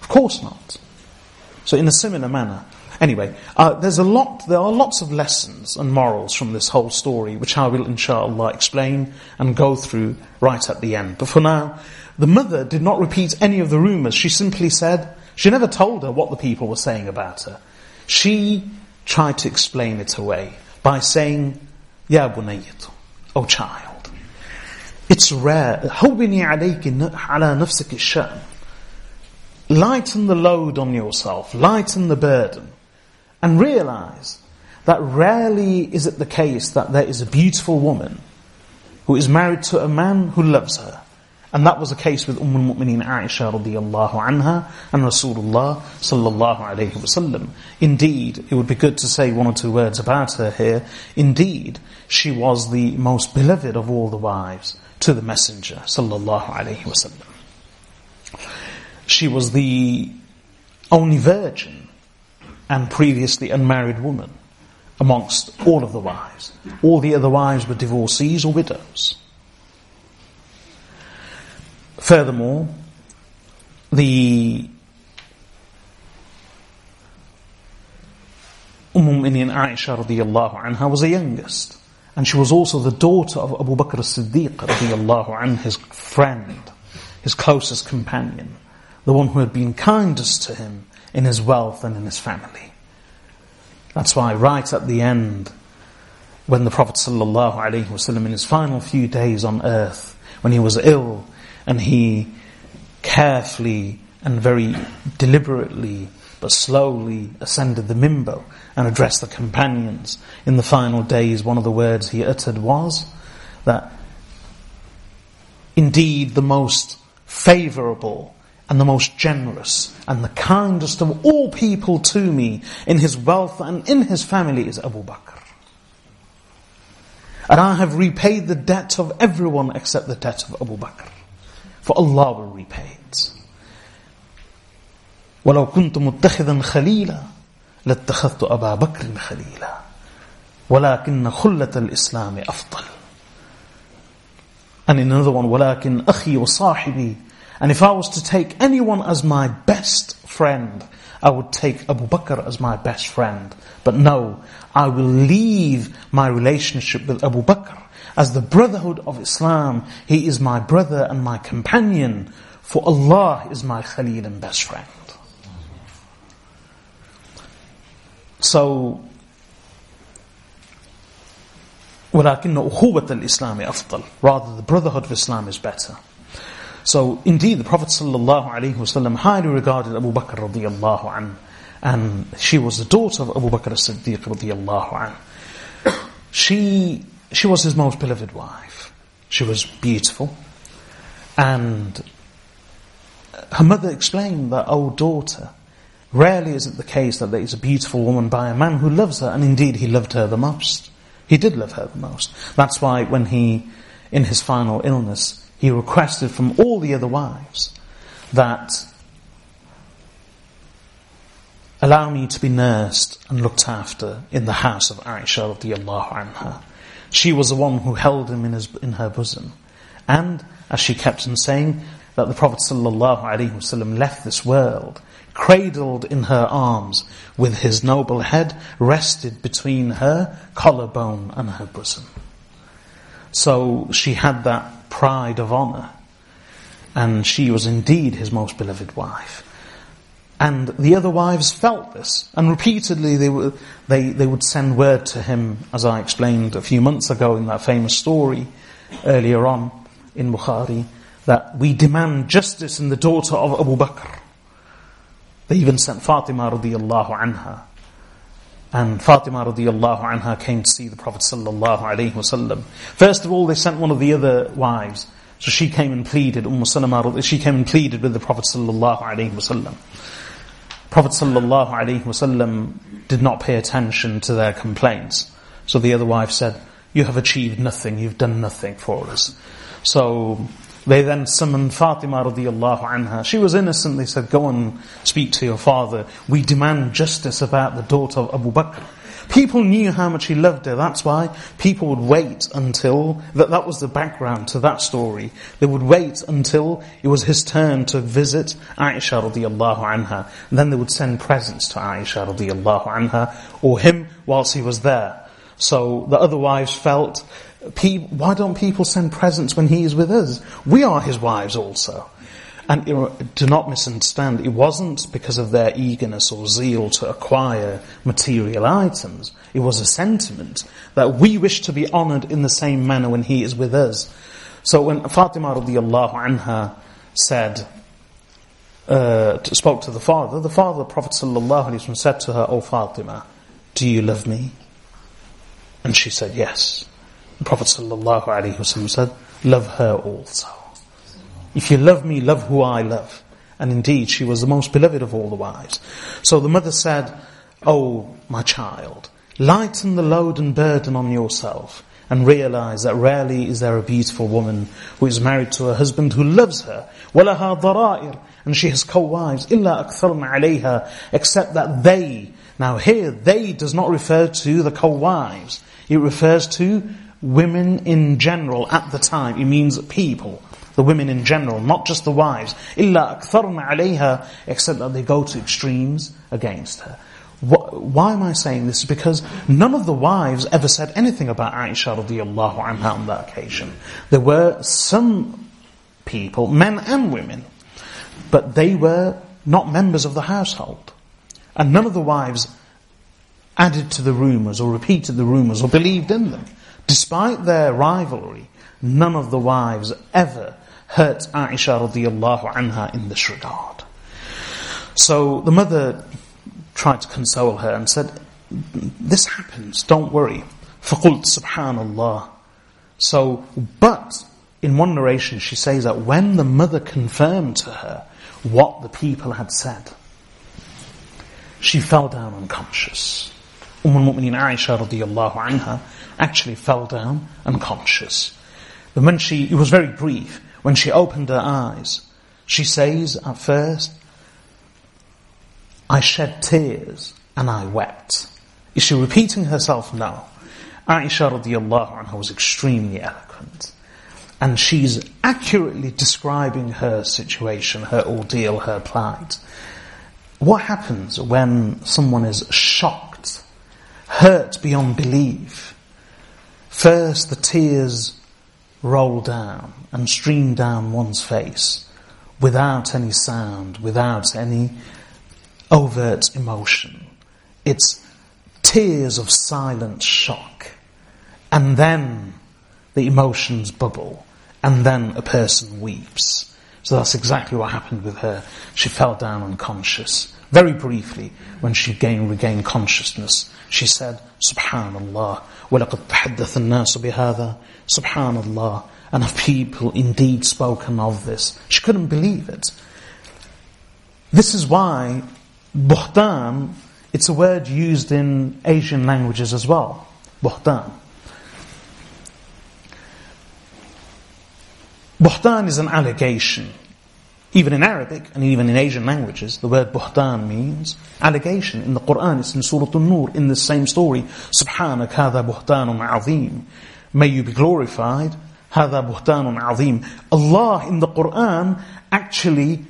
Of course not. So in a similar manner, Anyway, uh, there's a lot, there are lots of lessons and morals from this whole story, which I will inshallah explain and go through right at the end. But for now, the mother did not repeat any of the rumours. She simply said, she never told her what the people were saying about her. She tried to explain it away by saying, Ya bunayyatu, O child. It's rare. هوني عليك على نفسك الشأن. Lighten the load on yourself. Lighten the burden. And realize that rarely is it the case that there is a beautiful woman who is married to a man who loves her. And that was the case with Umm al-Mu'mineen Aisha radiallahu anha and Rasulullah sallallahu alayhi wasallam. Indeed, it would be good to say one or two words about her here. Indeed, she was the most beloved of all the wives to the Messenger sallallahu alayhi wasallam. She was the only virgin and previously unmarried woman amongst all of the wives. All the other wives were divorcees or widows. Furthermore, the Umm Mu'mineen Aisha radiallahu anha was the youngest. And she was also the daughter of Abu Bakr as-Siddiq radiallahu anhu, his friend, his closest companion, the one who had been kindest to him in his wealth and in his family. That's why right at the end, when the Prophet sallallahu alaihi wasallam in his final few days on earth, when he was ill and he carefully and very deliberately but slowly ascended the mimbar and addressed the companions. In the final days, one of the words he uttered was that indeed the most favorable and the most generous and the kindest of all people to me in his wealth and in his family is Abu Bakr. And I have repaid the debt of everyone except the debt of Abu Bakr For Allah will repay it. ولو كنت متخذا خليلا لاتخذت أبا بكر خليلا ولكن خلة الإسلام أفضل and in another one ولكن أخي وصاحبي and if I was to take anyone as my best friend I would take Abu Bakr as my best friend but no I will leave my relationship with Abu Bakr as the brotherhood of Islam he is my brother and my companion for Allah is my Khalil and best friend So, ولكن أخوة الإسلام أفضل. Rather, the brotherhood of Islam is better. So, indeed, the Prophet ﷺ highly regarded Abu Bakr radiallahu anhu, and she was the daughter of Abu Bakr as-Siddiq radiallahu anhu. She, she was his most beloved wife. She was beautiful, and her mother explained that, oh daughter, Rarely is it the case that there is a beautiful woman by a man who loves her, and indeed he loved her the most. He did love her the most. That's why when he, in his final illness, he requested from all the other wives that allow me to be nursed and looked after in the house of Aisha radiallahu anha. She was the one who held him in, his, in her bosom. And, as she kept on saying, that the Prophet wasallam left this world cradled in her arms, with his noble head rested between her collarbone and her bosom. So she had that pride of honor, and she was indeed his most beloved wife. And the other wives felt this, and repeatedly they, were, they, they would send word to him, as I explained a few months ago in that famous story earlier on in Bukhari, that we demand justice in the daughter of Abu Bakr. They even sent Fatima radiallahu anha. And Fatima radiallahu anha came to see the Prophet sallallahu wasallam. First of all, they sent one of the other wives. So she came and pleaded, Umm Salama, she came and pleaded with the Prophet sallallahu wasallam. Prophet sallallahu alaihi wasallam did not pay attention to their complaints. So the other wife said, you have achieved nothing, you've done nothing for us. So they then summoned Fatima radiallahu anha. She was innocent. They said, go and speak to your father. We demand justice about the daughter of Abu Bakr. People knew how much he loved her. That's why people would wait until, that, that was the background to that story. They would wait until it was his turn to visit Aisha radiallahu anha. Then they would send presents to Aisha radiallahu anha, or him whilst he was there. So the other wives felt why don't people send presents when he is with us? We are his wives also. And do not misunderstand, it wasn't because of their eagerness or zeal to acquire material items. It was a sentiment that we wish to be honored in the same manner when he is with us. So when Fatima radiallahu anha said, uh, spoke to the father, the father, the Prophet sallallahu said to her, O Fatima, do you love me? And she said, yes. The Prophet ﷺ said, love her also. If you love me, love who I love. And indeed, she was the most beloved of all the wives. So the mother said, Oh, my child, lighten the load and burden on yourself and realize that rarely is there a beautiful woman who is married to a husband who loves her. وَلَهَا ضَرَائِرْ And she has co-wives. إِلَّا أَكْثَرْنَ عَلَيْهَا Except that they Now here, they does not refer to the co-wives. It refers to women in general at the time. It means people, the women in general, not just the wives. إِلَّا أَكْثَرْنَ عَلَيْهَا Except that they go to extremes against her. Why am I saying this? Because none of the wives ever said anything about Aisha radiallahu anha on that occasion. There were some people, men and women, but they were not members of the household. And none of the wives added to the rumours or repeated the rumours or believed in them. Despite their rivalry, none of the wives ever hurt Aisha radiallahu anha in this regard. So the mother tried to console her and said, this happens, don't worry. فَقُلْتُ subhanallah. So, but in one narration she says that when the mother confirmed to her what the people had said, she fell down unconscious. Umm al-Mu'mineen Aisha radiallahu anha actually fell down unconscious. But when she, it was very brief, when she opened her eyes, she says at first, I shed tears and I wept. Is she repeating herself? No. Aisha radiallahu anha was extremely eloquent. And she's accurately describing her situation, her ordeal, her plight. What happens when someone is shocked, hurt beyond belief? First the tears roll down and stream down one's face without any sound, without any overt emotion. It's tears of silent shock. And then the emotions bubble. And then a person weeps. So that's exactly what happened with her. She fell down unconscious. Very briefly, when she gained, regained consciousness, she said, Subhanallah, وَلَقَدْ تَحَدَّثَ النَّاسُ بِهَذَا Subhanallah. And have people indeed spoken of this? She couldn't believe it. This is why Buhtan, it's a word used in Asian languages as well. Buhtan. Buhtan is an allegation. Even in Arabic and even in Asian languages, the word buhtan means allegation. In the Quran, it's in Surah An-Nur, in the same story. Subhanak hadha buhtanun azim. May you be glorified. Hadha buhtanun azim. Allah in the Quran actually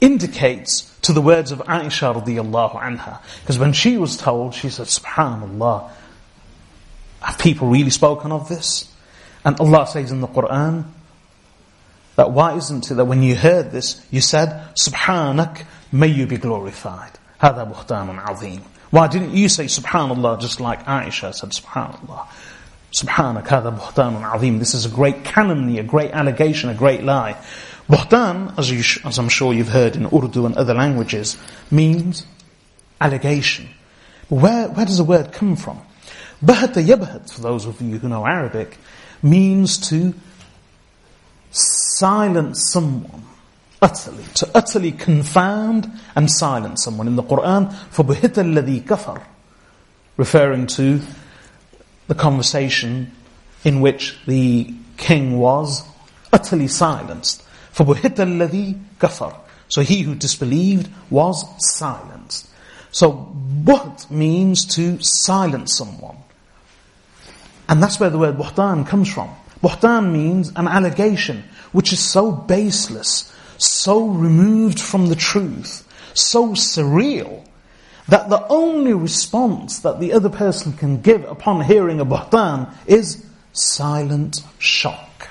indicates to the words of Aisha radiallahu anha. Because when she was told, she said, Subhanallah, have people really spoken of this? And Allah says in the Quran, that why isn't it that when you heard this, you said, Subhanak, may you be glorified. هذا بهتان عظيم. Why didn't you say Subhanallah just like Aisha said Subhanallah? Subhanak, هذا بهتان عظيم. This is a great calumny, a great allegation, a great lie. Buhtan, as, you, as I'm sure you've heard in Urdu and other languages, means allegation. But where, where does the word come from? Bahata yabhat, for those of you who know Arabic, means to silence someone utterly, to utterly confound and silence someone. In the Quran, فَبُهِتَ الَّذِي كَفَرْ referring to the conversation in which the king was utterly silenced. فَبُهِتَ الَّذِي كَفَرْ So he who disbelieved was silenced. So buht means to silence someone. And that's where the word buhtan comes from. Buhtan means an allegation which is so baseless, so removed from the truth, so surreal, that the only response that the other person can give upon hearing a buhtan is silent shock.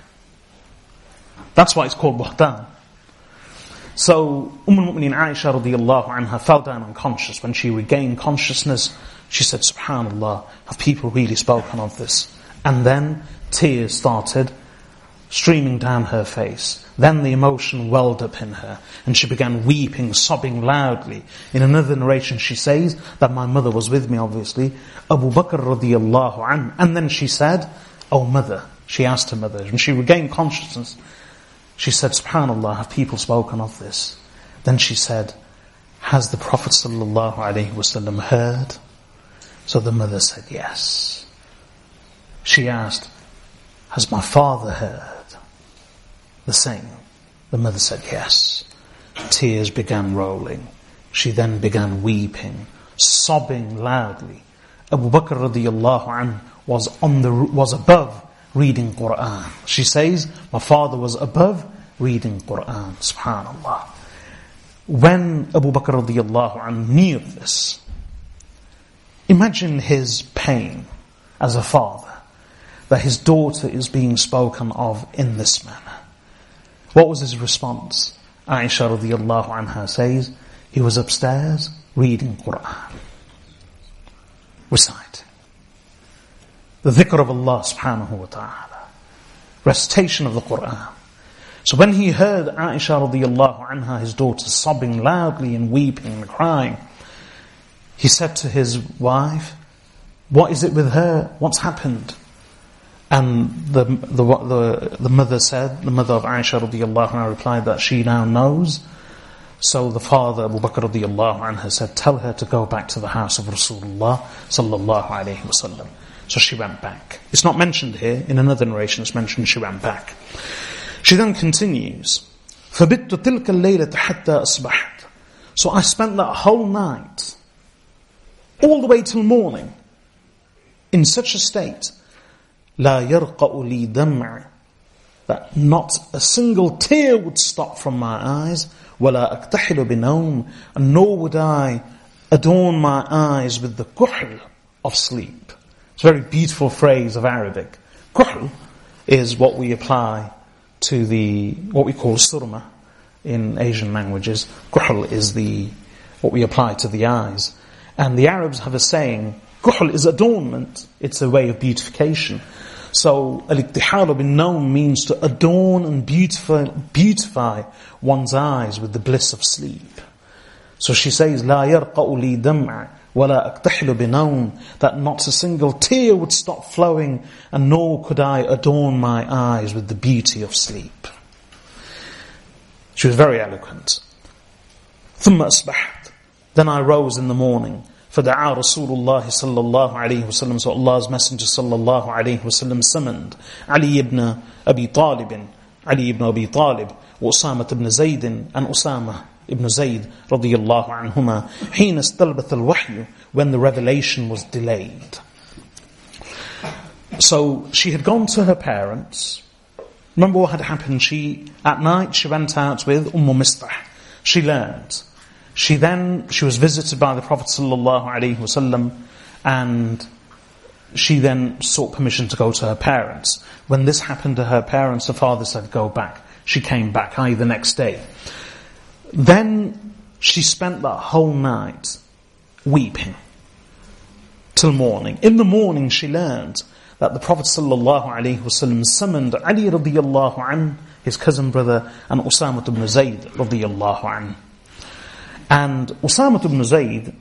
That's why it's called buhtan. So, Umm al-Mu'mineen Aisha radiallahu anha fell down unconscious. When she regained consciousness, she said, Subhanallah, have people really spoken of this? And then tears started streaming down her face. Then the emotion welled up in her, and she began weeping, sobbing loudly. In another narration she says that my mother was with me obviously, Abu Bakr radiallahu an. And then she said, Oh mother, she asked her mother, and she regained consciousness. She said, Subhanallah, have people spoken of this? Then she said, Has the Prophet sallallahu alaihi wasallam heard? So the mother said, Yes. She asked, has my father heard? The same. The mother said yes. Tears began rolling. She then began weeping, sobbing loudly. Abu Bakr radiallahu anh was on the, was above reading Quran. She says, my father was above reading Quran. Subhanallah. When Abu Bakr radiallahu anh knew this, imagine his pain as a father that his daughter is being spoken of in this manner. What was his response? Aisha radiallahu anha says, he was upstairs reading Quran. Recite. The dhikr of Allah subhanahu wa ta'ala. Recitation of the Quran. So when he heard Aisha radiallahu anha, his daughter, sobbing loudly and weeping and crying, he said to his wife, what is it with her? What's happened? And the, the, the, the mother said, the mother of Aisha radiallahu anha replied that she now knows. So the father, Abu Bakr radiallahu anha said, tell her to go back to the house of Rasulullah sallallahu alayhi wasallam. So she went back. It's not mentioned here. In another narration it's mentioned she went back. She then continues, فَبِتُّ تِلْكَ اللَّيْلَةَ حَتَّى أَصْبَحْتُ So I spent that whole night, all the way till morning, in such a state لا يرقأ لي دمع that not a single tear would stop from my eyes ولا أكتحل بنوم and nor would I adorn my eyes with the kuhl of sleep. It's a very beautiful phrase of Arabic. Kuhl is what we apply to the, what we call surma in Asian languages. Kuhl is the, what we apply to the eyes. And the Arabs have a saying, kuhl is adornment, it's a way of beautification. So, al-iktihalu bin nawm means to adorn and beautify, beautify one's eyes with the bliss of sleep. So she says, لا يرقأ لي دمع ولا أكتحل بنوم That not a single tear would stop flowing and nor could I adorn my eyes with the beauty of sleep. She was very eloquent. ثم أصبحت Then I rose in the morning فدعا رسول الله صلى الله عليه وسلم so Allah's Messenger صلى الله عليه وسلم summoned علي ibn Abi Talib علي ibn Abi Talib وأسامة بن زيد and Usama ibn Zayd رضي الله عنهما حين استلبث الوحي when the revelation was delayed. So she had gone to her parents. Remember what had happened? She, at night, she went out with Umm Mistah. She learned she then, she was visited by the Prophet ﷺ and she then sought permission to go to her parents. When this happened to her parents, the father said, go back. She came back, i.e. the next day. Then she spent that whole night weeping till morning. In the morning she learned that the Prophet ﷺ summoned Ali radiallahu an, his cousin brother, and Usama ibn Zayd radiallahu an. And Usama ibn Zayd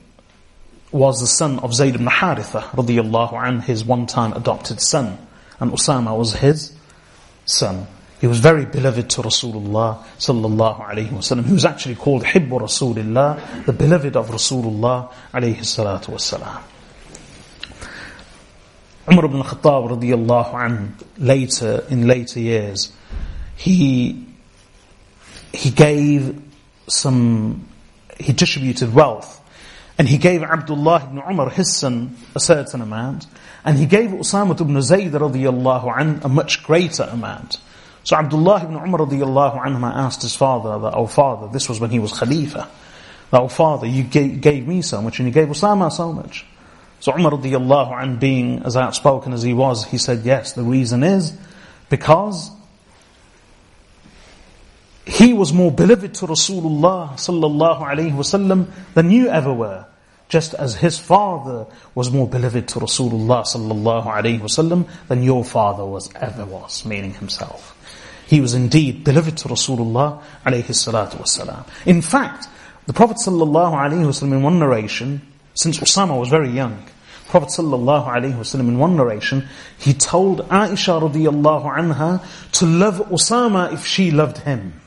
was the son of Zayd ibn Haritha radiallahu an, his one-time adopted son. And Usama was his son. He was very beloved to Rasulullah sallallahu alayhi wasallam. He was actually called Hibbu Rasulullah, the beloved of Rasulullah alayhi salatu wasalam. Umar ibn Khattab radiallahu an, later, in later years, he, he gave some he distributed wealth. And he gave Abdullah ibn Umar, his son, a certain amount. And he gave Usama ibn Zayd radiallahu an a much greater amount. So Abdullah ibn Umar radiallahu anhu asked his father that, oh father, this was when he was Khalifa. That, oh father, you gave, gave me so much and you gave Usama so much. So Umar radiallahu an being as outspoken as he was, he said, yes, the reason is because he was more beloved to Rasulullah sallallahu alaihi wasallam than you ever were. Just as his father was more beloved to Rasulullah sallallahu alaihi wasallam than your father was ever was, meaning himself. He was indeed beloved to Rasulullah alayhi salatu wasalam. In fact, the Prophet sallallahu alaihi wasallam in one narration, since Usama was very young, Prophet sallallahu alaihi wasallam in one narration, he told Aisha radiallahu anha to love Usama if she loved him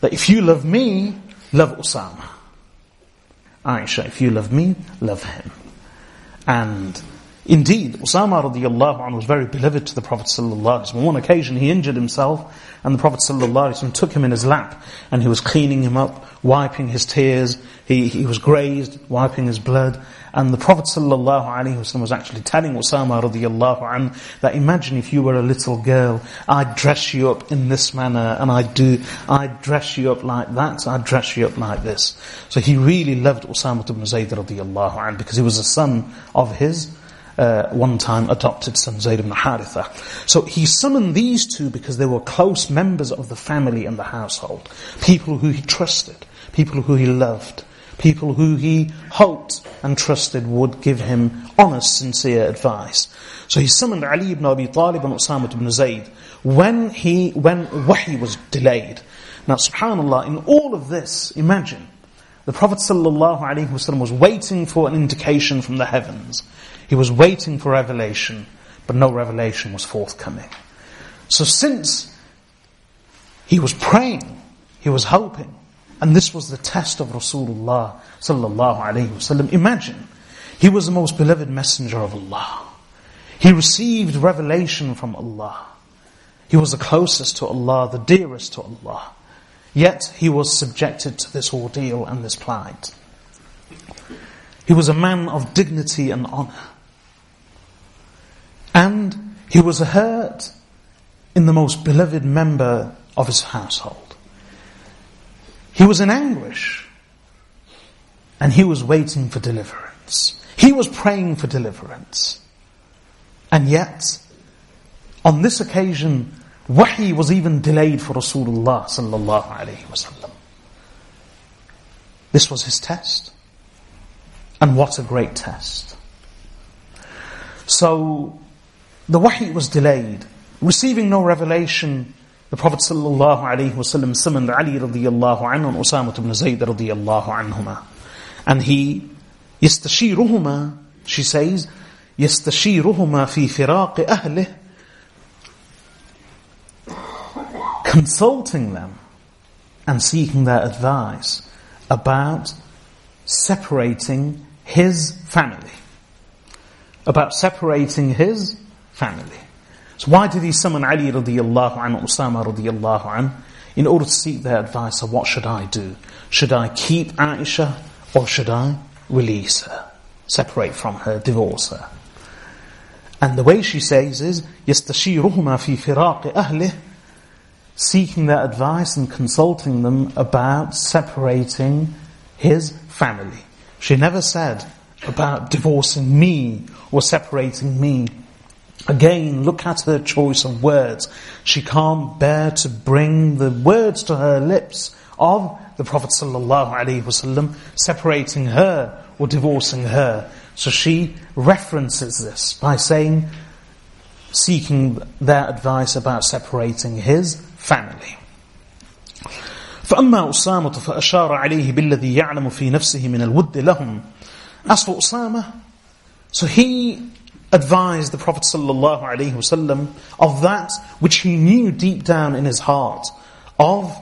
that if you love me, love Osama. Aisha, if you love me, love him. And Indeed, Usama radiallahu anhu was very beloved to the Prophet sallallahu On one occasion he injured himself and the Prophet sallallahu took him in his lap and he was cleaning him up, wiping his tears, he, he was grazed, wiping his blood. And the Prophet ﷺ was actually telling Usama radiallahu anh that imagine if you were a little girl, I'd dress you up in this manner and I'd do, I'd dress you up like that, I'd dress you up like this. So he really loved Usama ibn Zayd radiallahu anh because he was a son of his uh, one time adopted son Zayd ibn Haritha. So he summoned these two because they were close members of the family and the household. People who he trusted, people who he loved, people who he hoped and trusted would give him honest, sincere advice. So he summoned Ali ibn Abi Talib and Usama ibn Zayd when he, when wahi was delayed. Now subhanAllah, in all of this, imagine, the Prophet ﷺ was waiting for an indication from the heavens. He was waiting for revelation, but no revelation was forthcoming. So since he was praying, he was hoping, and this was the test of Rasulullah sallallahu alaihi wasallam. Imagine, he was the most beloved messenger of Allah. He received revelation from Allah. He was the closest to Allah, the dearest to Allah. Yet he was subjected to this ordeal and this plight. He was a man of dignity and honor. And he was hurt in the most beloved member of his household. He was in anguish. And he was waiting for deliverance. He was praying for deliverance. And yet, on this occasion, wahi was even delayed for Rasulullah sallallahu alayhi wasallam. This was his test. And what a great test. So, the wahi was delayed. Receiving no revelation, the Prophet sallallahu alaihi wasallam summoned Ali radiyallahu anhu and Usama ibn Zayd radiyallahu anhuma. And he, يستشيرهما, she says, يستشيرهما في فراق أهله consulting them and seeking their advice about separating his family, about separating his family. So why did he summon Ali radiallahu anhu, Usama radiallahu anhu? In order to seek their advice of what should I do? Should I keep Aisha or should I release her? Separate from her, divorce her. And the way she says is, يستشيرهما في فراق أهله seeking their advice and consulting them about separating his family. She never said about divorcing me or separating me Again, look at her choice of words. She can't bear to bring the words to her lips of the Prophet ﷺ separating her or divorcing her. So she references this by saying, seeking their advice about separating his family. فأما أسامة فأشار عليه بالذي يعلم في نفسه من الود لهم. As for Usama, so he advised the Prophet ﷺ of that which he knew deep down in his heart of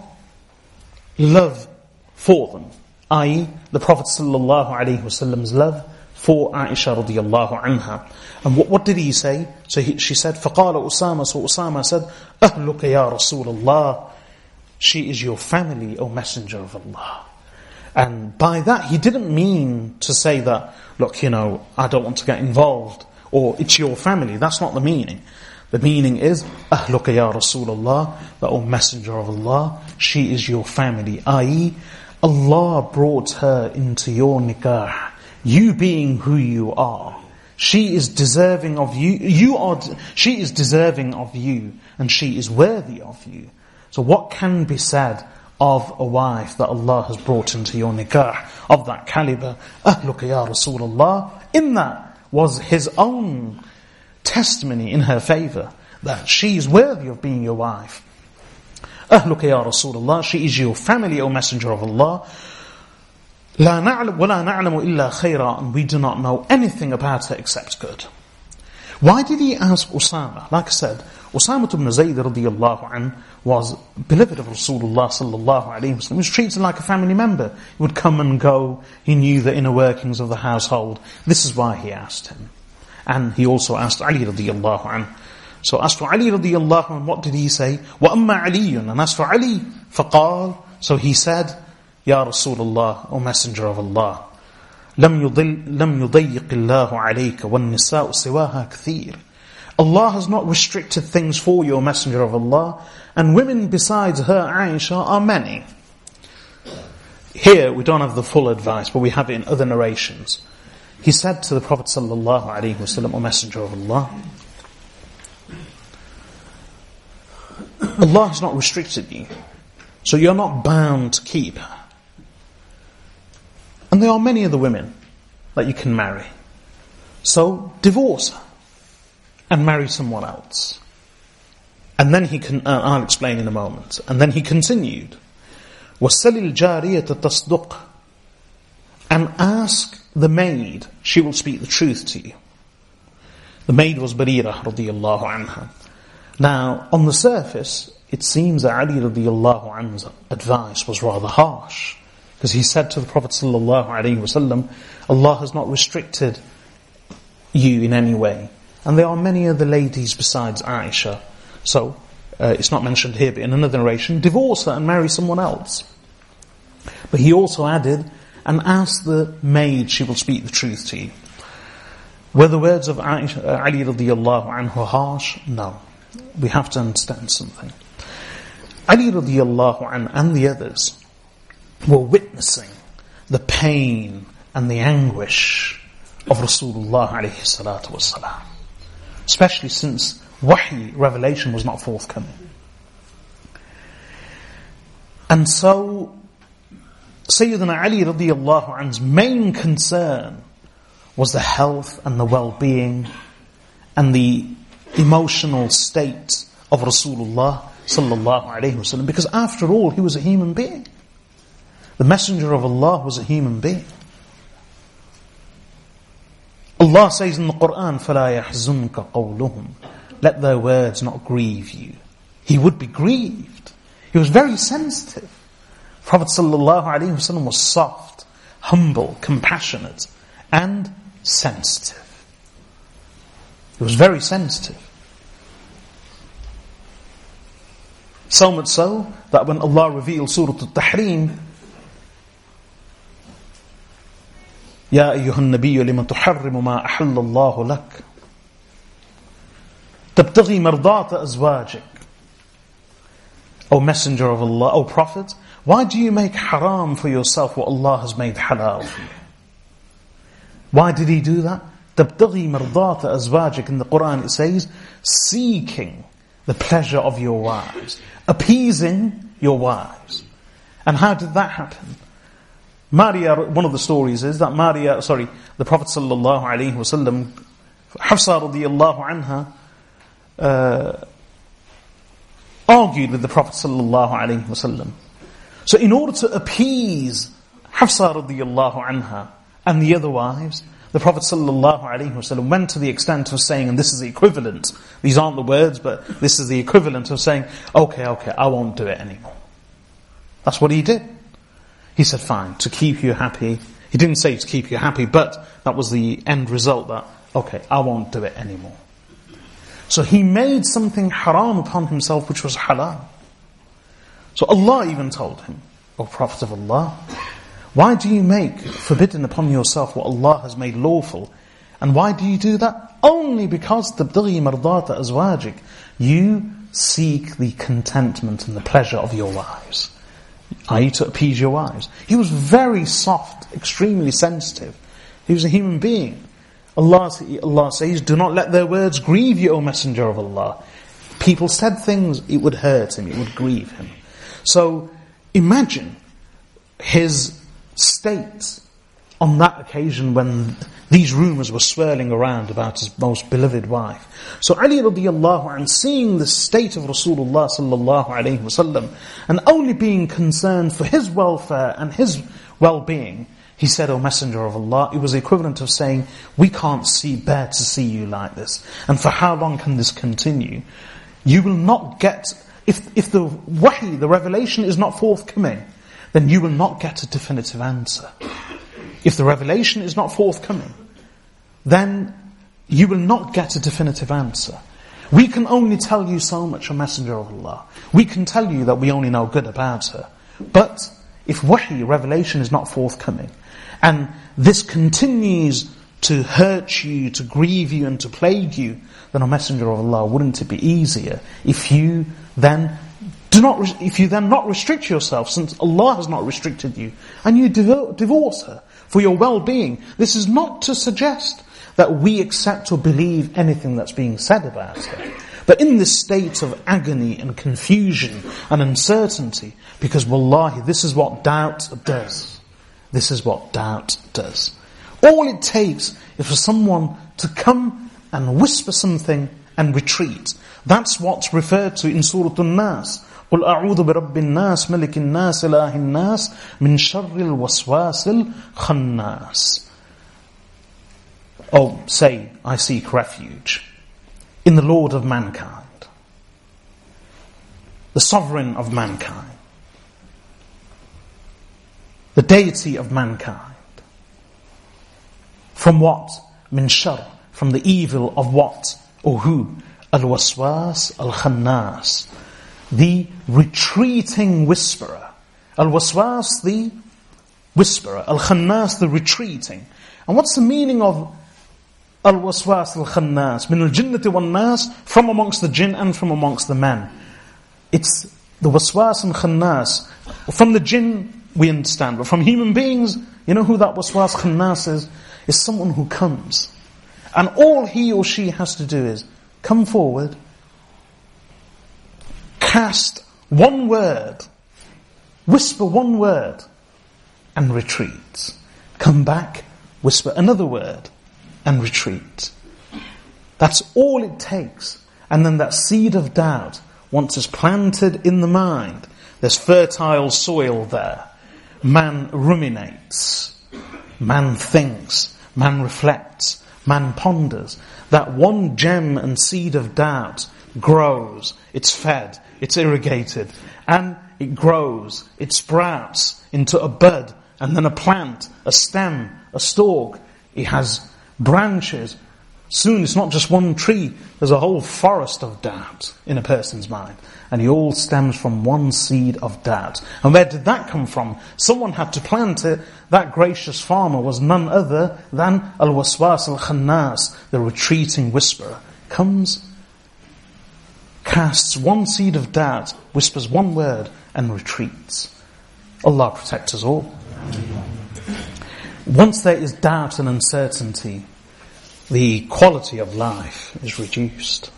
love for them, i.e. the Prophet ﷺ's love for Aisha radiallahu anha. And what, what did he say? So he, she said, فَقَالَ Usama, so Usama said, أَهْلُكَ يَا رَسُولَ اللَّهِ She is your family, O Messenger of Allah. And by that, he didn't mean to say that, look, you know, I don't want to get involved or it's your family. That's not the meaning. The meaning is, ya Rasulullah, the O Messenger of Allah, she is your family. I.e., Allah brought her into your nikah. You being who you are. She is deserving of you, you are, she is deserving of you, and she is worthy of you. So what can be said of a wife that Allah has brought into your nikah, of that caliber? Ahluka ya Rasulullah, in that was his own testimony in her favor that she is worthy of being your wife. أهلك يا رسول الله she is your family O messenger of Allah لا نعلم ولا نعلم إلا خيرا and we do not know anything about her except good. Why did he ask Usama? Like I said, Usama ibn Zayd radiallahu an was beloved of Rasulullah sallallahu alayhi wasallam. He was treated like a family member. He would come and go. He knew the inner workings of the household. This is why he asked him. And he also asked Ali radiallahu anhu. So as for Ali radiallahu anhu, what did he say? وَأَمَّا عَلِيٌّ And as for Ali, فَقال So he said, Ya Rasulullah, O Messenger of Allah, لم يضل لم يضيق الله عليك والنساء سواها كثير. Allah has not restricted things for you, O Messenger of Allah, and women besides her, Aisha, are many. Here, we don't have the full advice, but we have it in other narrations. He said to the Prophet sallallahu alaihi wasallam, O Messenger of Allah, Allah has not restricted you, so you're not bound to keep her. And there are many other women that you can marry. So divorce her and marry someone else. And then he can, uh, I'll explain in a moment. And then he continued, وَسَلِ الْجَارِيَةَ تَصْدُقْ And ask the maid, she will speak the truth to you. The maid was Barira radiallahu anha. Now, on the surface, it seems that Ali radiallahu anhu's advice was rather harsh. Because he said to the Prophet wasallam, Allah has not restricted you in any way. And there are many other ladies besides Aisha. So, uh, it's not mentioned here, but in another narration, divorce her and marry someone else. But he also added, and ask the maid, she will speak the truth to you. Were the words of Aisha, uh, Ali radiallahu anhu harsh? No. We have to understand something. Ali radiallahu anhu and the others were witnessing the pain and the anguish of Rasulullah. Especially since wahi, revelation was not forthcoming. And so, Sayyidina Ali radiallahu anhu's main concern was the health and the well-being and the emotional state of Rasulullah sallallahu wasallam because after all he was a human being. The messenger of Allah was a human being. Allah says in the Quran, فَلَا يَحْزُنْكَ قَوْلُهُمْ Let their words not grieve you. He would be grieved. He was very sensitive. Prophet ﷺ was soft, humble, compassionate, and sensitive. He was very sensitive. So much so that when Allah revealed Surah Al-Tahrim, يا أيها النبي لم تحرم ما أحل الله لك تبتغي مرضات أزواجك O Messenger of Allah, O Prophet, why do you make haram for yourself what Allah has made halal for you? Why did he do that? تبتغي مرضات أزواجك in the Quran it says seeking the pleasure of your wives, appeasing your wives. And how did that happen? Maria, one of the stories is that Maria, sorry, the Prophet sallallahu alaihi wasallam, Hafsa radiallahu anha, uh, argued with the Prophet sallallahu alaihi wasallam. So in order to appease Hafsa radiallahu anha and the other wives, the Prophet sallallahu alaihi wasallam went to the extent of saying, and this is the equivalent, these aren't the words, but this is the equivalent of saying, okay, okay, I won't do it anymore. That's what he did. He said, fine, to keep you happy. He didn't say to keep you happy, but that was the end result that, okay, I won't do it anymore. So he made something haram upon himself which was halal. So Allah even told him, O Prophet of Allah, why do you make forbidden upon yourself what Allah has made lawful? And why do you do that? Only because tabdaghi mardata azwajik. You seek the contentment and the pleasure of your wives i.e. to appease your wives. He was very soft, extremely sensitive. He was a human being. Allah, Allah says, do not let their words grieve you, O Messenger of Allah. People said things, it would hurt him, it would grieve him. So, imagine his state on that occasion when these rumors were swirling around about his most beloved wife. So Ali radiallahu anh, seeing the state of Rasulullah sallallahu alayhi wasallam, and only being concerned for his welfare and his well-being, he said, O Messenger of Allah, it was equivalent of saying, we can't see, bear to see you like this. And for how long can this continue? You will not get, if, if the wahi, the revelation is not forthcoming, then you will not get a definitive answer. If the revelation is not forthcoming, then you will not get a definitive answer. We can only tell you so much, a Messenger of Allah. We can tell you that we only know good about her. But if wahi, revelation is not forthcoming, and this continues to hurt you, to grieve you, and to plague you, then a messenger of Allah, wouldn't it be easier if you then do not, if you then not restrict yourself, since Allah has not restricted you, and you divorce her for your well-being. This is not to suggest that we accept or believe anything that's being said about her. But in this state of agony and confusion and uncertainty, because wallahi, this is what doubt does. This is what doubt does. All it takes is for someone to come and whisper something and retreat. That's what's referred to in Surah An-Nas. قل أعوذ برب الناس ملك الناس إله الناس من شر الوسواس الخناس Oh, say, I seek refuge in the Lord of mankind, the sovereign of mankind, the deity of mankind. From what? Min shar, from the evil of what? Or who? Al-waswas al-khannas, the retreating whisperer. Al-waswas, the whisperer. Al-khannas, the retreating. And what's the meaning of al-waswas al-khannas? Min al-jinnati wal-nas, from amongst the jinn and from amongst the men. It's the waswas and khannas. From the jinn, we understand. But from human beings, you know who that waswas khannas is? Is someone who comes. And all he or she has to do is come forward, cast one word, whisper one word, and retreat. Come back, whisper another word, and retreat. That's all it takes. And then that seed of doubt, once it's planted in the mind, there's fertile soil there. Man ruminates. Man thinks. Man reflects. Man ponders. That one gem and seed of doubt grows. It's fed. It's irrigated. And it grows. It sprouts into a bud and then a plant, a stem, a stalk. It has branches. Soon it's not just one tree, there's a whole forest of doubt in a person's mind. And it all stems from one seed of doubt. And where did that come from? Someone had to plant it. That gracious farmer was none other than Al-Waswas Al-Khannas, the retreating whisperer. Comes, casts one seed of doubt, whispers one word, and retreats. Allah protect us all. Once there is doubt and uncertainty, the quality of life is reduced.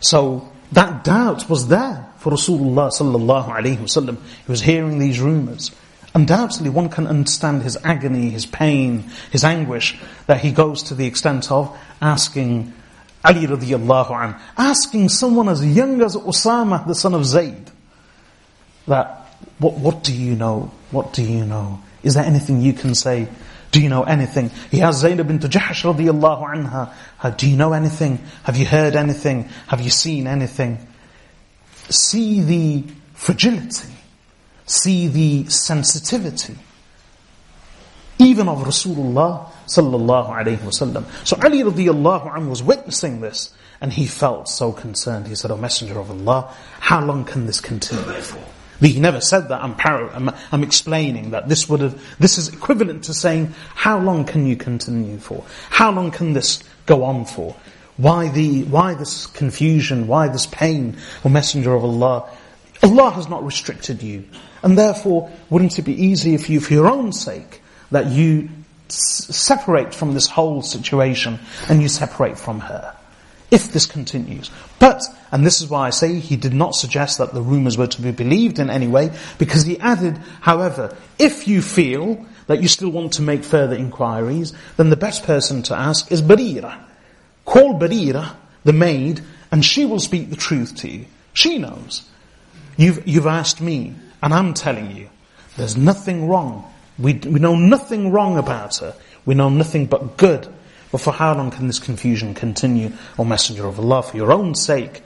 So that doubt was there for Rasulullah sallallahu alaihi wasallam. He was hearing these rumors. Undoubtedly, one can understand his agony, his pain, his anguish, that he goes to the extent of asking Ali radiallahu an, asking someone as young as Usama, the son of Zayd, that, what, what do you know? What do you know? Is there anything you can say? Do you know anything? He has Zaynab bint Jahsh radiallahu anha. Do you know anything? Have you heard anything? Have you seen anything? See the fragility. See the sensitivity. Even of Rasulullah sallallahu alayhi wasallam. So Ali radiallahu anhu was witnessing this and he felt so concerned. He said, O Messenger of Allah, how long can this continue for? He never said that. I'm, par- I'm, I'm, explaining that this would have, this is equivalent to saying, how long can you continue for? How long can this go on for? Why the, why this confusion? Why this pain? O Messenger of Allah, Allah has not restricted you. And therefore, wouldn't it be easier for you, for your own sake, that you separate from this whole situation and you separate from her? if this continues. But, and this is why I say he did not suggest that the rumors were to be believed in any way, because he added, however, if you feel that you still want to make further inquiries, then the best person to ask is Barira. Call Barira, the maid, and she will speak the truth to you. She knows. You've, you've asked me, and I'm telling you, there's nothing wrong. We, we know nothing wrong about her. We know nothing but good but for how long can this confusion continue, O Messenger of Allah? For your own sake,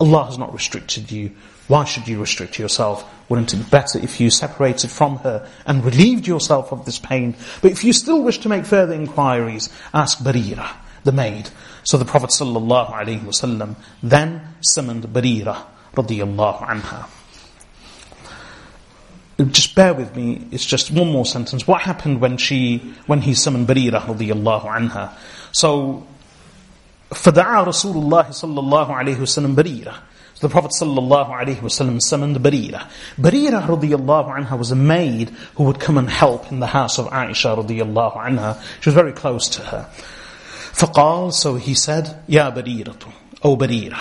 Allah has not restricted you. Why should you restrict yourself? Wouldn't it be better if you separated from her and relieved yourself of this pain? But if you still wish to make further inquiries, ask Barira. the maid. So the Prophet ﷺ then summoned Barira radiallahu anha Just bear with me, it's just one more sentence. What happened when she, when he summoned Barira radiallahu anha? So, فدعا رسول الله صلى الله عليه وسلم بريرة so the Prophet ﷺ summoned Barira. Barira radiallahu anha was a maid who would come and help in the house of Aisha radiallahu anha. She was very close to her. فقال, so he said, يا بريرة, O Barira,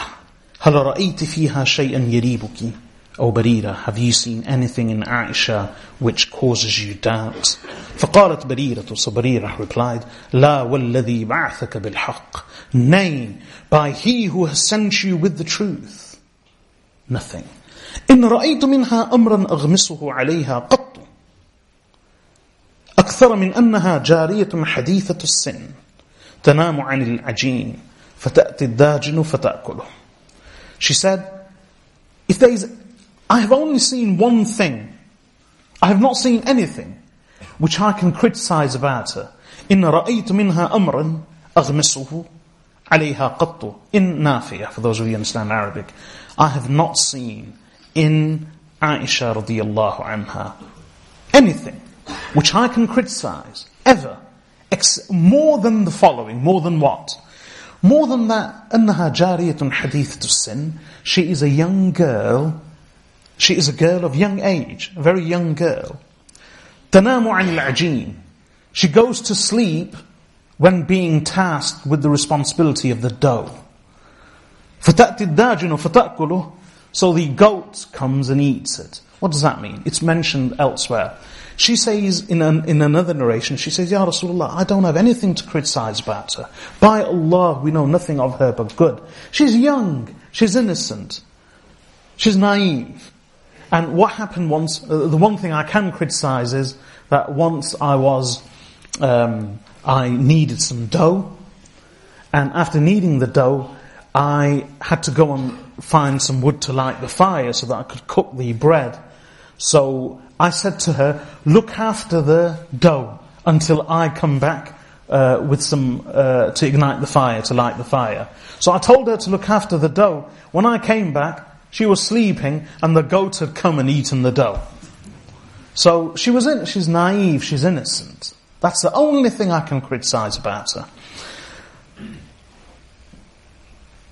هل رأيت فيها شيئا يريبك? O Barira, have you seen anything in Aisha which causes you doubts? فقالت بريرة, so Barira replied, لا والذي بعثك بالحق. Nay, by he who has sent you with the truth. Nothing. إن رأيت منها أمرا أغمسه عليها قط أكثر من أنها جارية حديثة السن تنام عن العجين فتأتي الداجن فتأكله She said, if there is, I have only seen one thing, I have not seen anything which I can criticize about her. إن رأيت منها أمرا أغمسه عليها قط in نافية for those of you who understand Arabic I have not seen in Aisha radiallahu anha anything which I can criticize ever ex- more than the following, more than what? More than that, أنها جارية حديثة السن, she is a young girl, she is a girl of young age, a very young girl. تنام عن العجين, she goes to sleep when being tasked with the responsibility of the dough. فَتَأْتِ الدَّاجِنُ فَتَأْكُلُهُ So the goat comes and eats it. What does that mean? It's mentioned elsewhere. She says in, an, in another narration, she says, Ya Rasulullah, I don't have anything to criticize about her. By Allah, we know nothing of her but good. She's young, she's innocent, she's naive. And what happened once, uh, the one thing I can criticize is that once I was, um, I needed some dough, and after kneading the dough, I had to go and find some wood to light the fire so that I could cook the bread. So I said to her, look after the dough until I come back uh, with some, uh, to ignite the fire, to light the fire. So I told her to look after the dough. When I came back, she was sleeping and the goat had come and eaten the dough. So she was in, she's naive, she's innocent. That's the only thing I can criticize about her.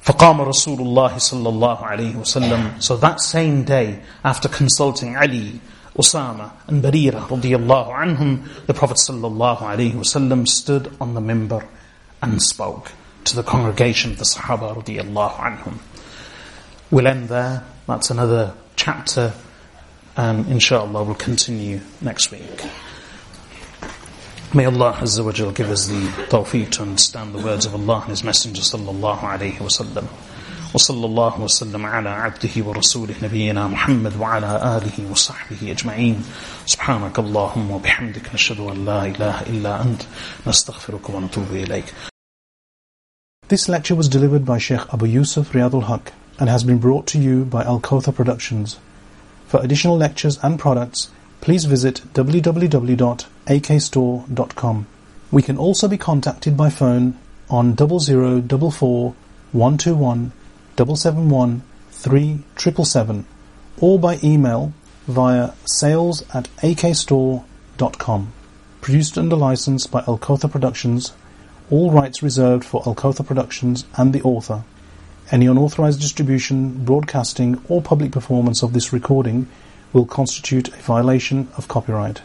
فقام رسول الله صلى الله عليه وسلم So that same day, after consulting Ali, Usama and Barira radiallahu anhum, the Prophet صلى الله عليه وسلم stood on the minbar and spoke to the congregation of the Sahaba radiallahu anhum. We'll end there. That's another chapter and inshallah we'll continue next week. May Allah Azza wa Jal give us the tawfiq to understand the words of Allah and His Messenger sallallahu alayhi wa sallam. وصلى الله وسلم على عبده ورسوله نبينا محمد وعلى آله وصحبه أجمعين سبحانك اللهم وبحمدك نشهد أن لا إله إلا أنت نستغفرك ونتوب إليك This lecture was delivered by Sheikh Abu Yusuf Riyadul Haq and has been brought to you by Al-Kawthar Productions. For additional lectures and products, please visit www.akstore.com. We can also be contacted by phone on 0044 121 771 3777 or by email via sales at akstore.com. Produced under license by Al-Kawthar Productions. All rights reserved for Al-Kawthar Productions and the author. Any unauthorized distribution, broadcasting, or public performance of this recording will constitute a violation of copyright.